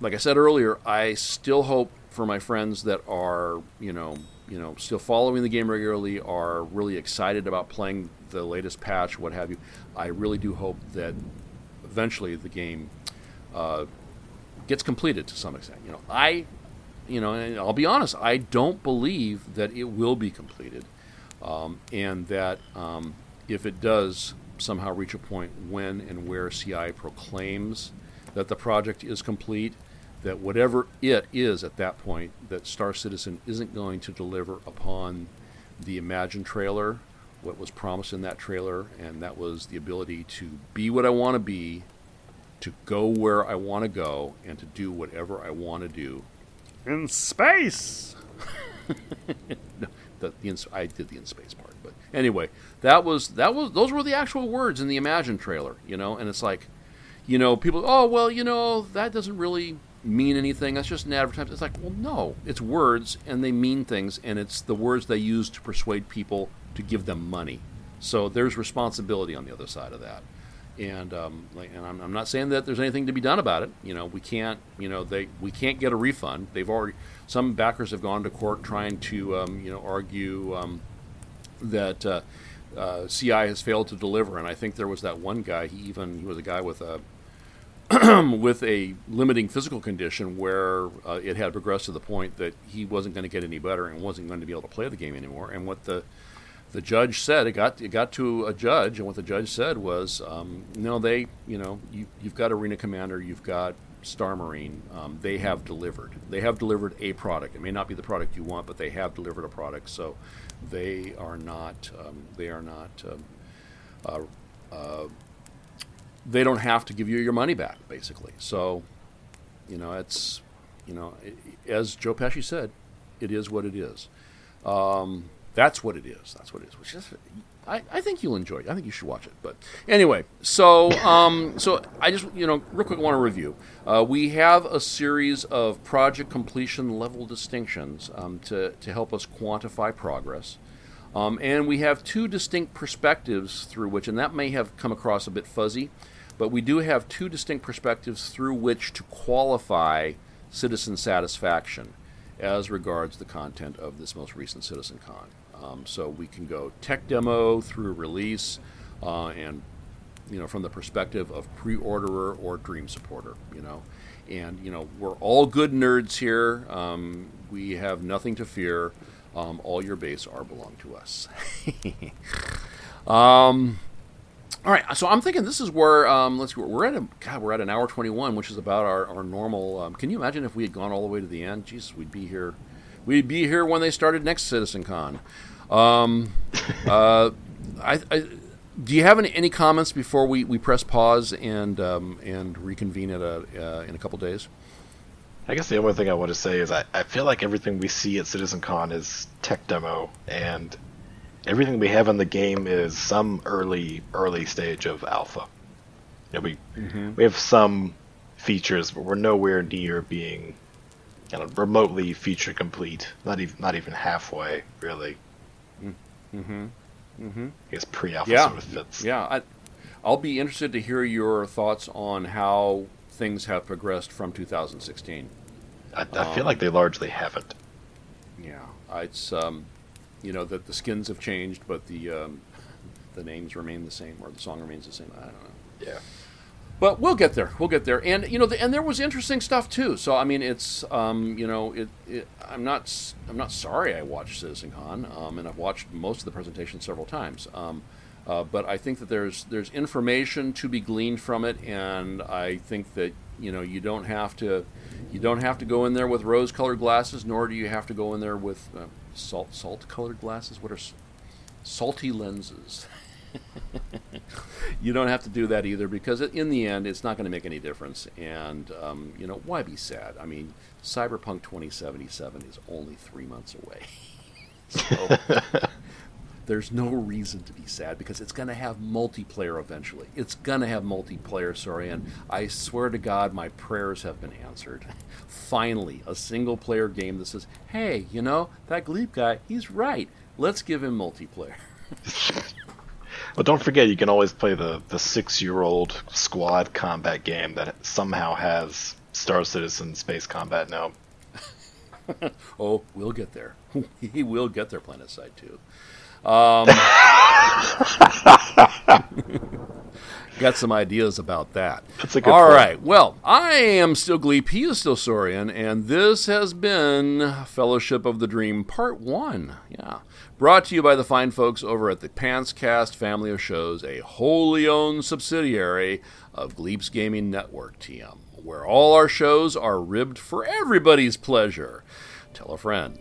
like I said earlier, I still hope for my friends that are you know you know still following the game regularly, are really excited about playing the latest patch, what have you. I really do hope that eventually the game. Uh, gets completed to some extent. You know, I, you know, and I'll be honest, I don't believe that it will be completed, um, and that um, if it does somehow reach a point when and where CI proclaims that the project is complete, that whatever it is at that point, that Star Citizen isn't going to deliver upon the Imagine trailer, what was promised in that trailer, and that was the ability to be what I want to be, to go where I want to go, and to do whatever I want to do in space. [LAUGHS] no, the, the in, I did the in space part, but anyway, that was that was those were the actual words in the Imagine trailer, you know, and it's like, you know, people, oh well, you know, that doesn't really mean anything. That's just an advertisement. It's like, well, no, it's words and they mean things, and it's the words they use to persuade people to give them money. So there's responsibility on the other side of that. And um, and I'm, I'm, not saying that there's anything to be done about it. You know, we can't. You know, they we can't get a refund. They've already some backers have gone to court trying to um, you know argue um, that uh, uh, CI has failed to deliver. And I think there was that one guy. He even he was a guy with a [CLEARS THROAT] with a limiting physical condition where uh, it had progressed to the point that he wasn't going to get any better and wasn't going to be able to play the game anymore. And what the the judge said, it got it got to a judge, and what the judge said was, um, no, they, you know, you, you've got Arena Commander, you've got Star Marine, um, they have delivered. They have delivered a product. It may not be the product you want, but they have delivered a product. So they are not um, they are not um, uh, uh, they don't have to give you your money back, basically. So, you know, it's, you know, as Joe Pesci said, it is what it is. Um, that's what it is. That's what it is. Which is, I, I think you'll enjoy it. I think you should watch it. But anyway, so um, so I just you know real quick want to review. Uh, we have a series of project completion level distinctions um, to to help us quantify progress. Um, and we have two distinct perspectives through which, and that may have come across a bit fuzzy, but we do have two distinct perspectives through which to qualify citizen satisfaction as regards the content of this most recent CitizenCon. Um, so we can go tech demo through release, uh, and you know from the perspective of pre-orderer or dream supporter. You know, and you know we're all good nerds here. Um, we have nothing to fear. Um, all your base are belong to us. [LAUGHS] um, all right, so I'm thinking this is where um, let's we're at a God we're at an hour 21, which is about our, our normal. Um, can you imagine if we had gone all the way to the end? Jesus, we'd be here. We'd be here when they started next Citizen Con. Um, uh, I, I, do you have any, any comments before we, we press pause and um, and reconvene at a, uh, in a couple days? I guess the only thing I want to say is I, I feel like everything we see at Citizen Con is tech demo and everything we have in the game is some early early stage of alpha. You know, we mm-hmm. we have some features, but we're nowhere near being you know, remotely feature complete. Not even not even halfway, really. Mm-hmm. Mm-hmm. I guess pre-alpha yeah. sort of fits. Yeah, I, I'll be interested to hear your thoughts on how things have progressed from 2016. I, I um, feel like they largely haven't. Yeah, it's um, you know that the skins have changed, but the um, [LAUGHS] the names remain the same, or the song remains the same. I don't know. Yeah. But we'll get there. We'll get there. And you know, the, and there was interesting stuff too. So I mean, it's um, you know, it, it, I'm not I'm not sorry I watched CitizenCon, um, and I've watched most of the presentation several times. Um, uh, but I think that there's there's information to be gleaned from it, and I think that you know you don't have to you don't have to go in there with rose-colored glasses, nor do you have to go in there with uh, salt salt colored glasses. What are salty lenses? [LAUGHS] you don't have to do that either because in the end, it's not going to make any difference. And um, you know, why be sad? I mean, Cyberpunk 2077 is only three months away. [LAUGHS] so there's no reason to be sad because it's going to have multiplayer eventually. It's going to have multiplayer, sorry, and I swear to God, my prayers have been answered. [LAUGHS] Finally, a single player game that says, hey, you know, that Gleep guy, he's right. Let's give him multiplayer. Well, don't forget, you can always play the, the six year old squad combat game that somehow has Star Citizen space combat now. [LAUGHS] oh, we'll get there. [LAUGHS] he will get there, PlanetSide 2. Um, [LAUGHS] got some ideas about that. That's a good All right. Well, I am still Gleep. He is still Sorrien, and this has been Fellowship of the Dream Part One. Yeah, brought to you by the fine folks over at the Pantscast family of shows, a wholly owned subsidiary of Gleep's Gaming Network TM, where all our shows are ribbed for everybody's pleasure. Tell a friend.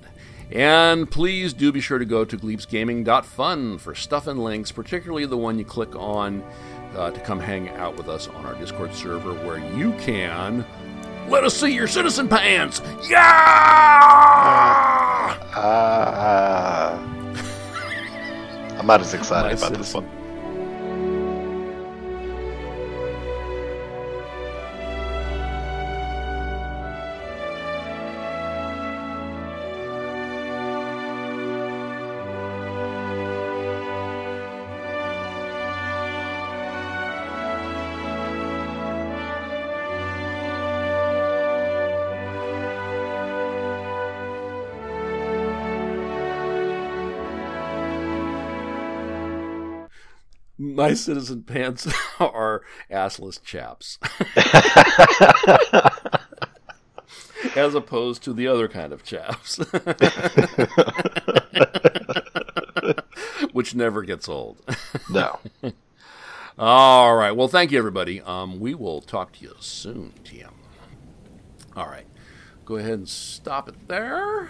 And please do be sure to go to gleepsgaming.fun for stuff and links, particularly the one you click on uh, to come hang out with us on our Discord server where you can let us see your citizen pants. Yeah! Uh, I'm not as excited about this one. My citizen pants [LAUGHS] are assless chaps, [LAUGHS] as opposed to the other kind of chaps, [LAUGHS] which never gets old. No. All right. Well, thank you, everybody. Um, we will talk to you soon, TM. All right. Go ahead and stop it there.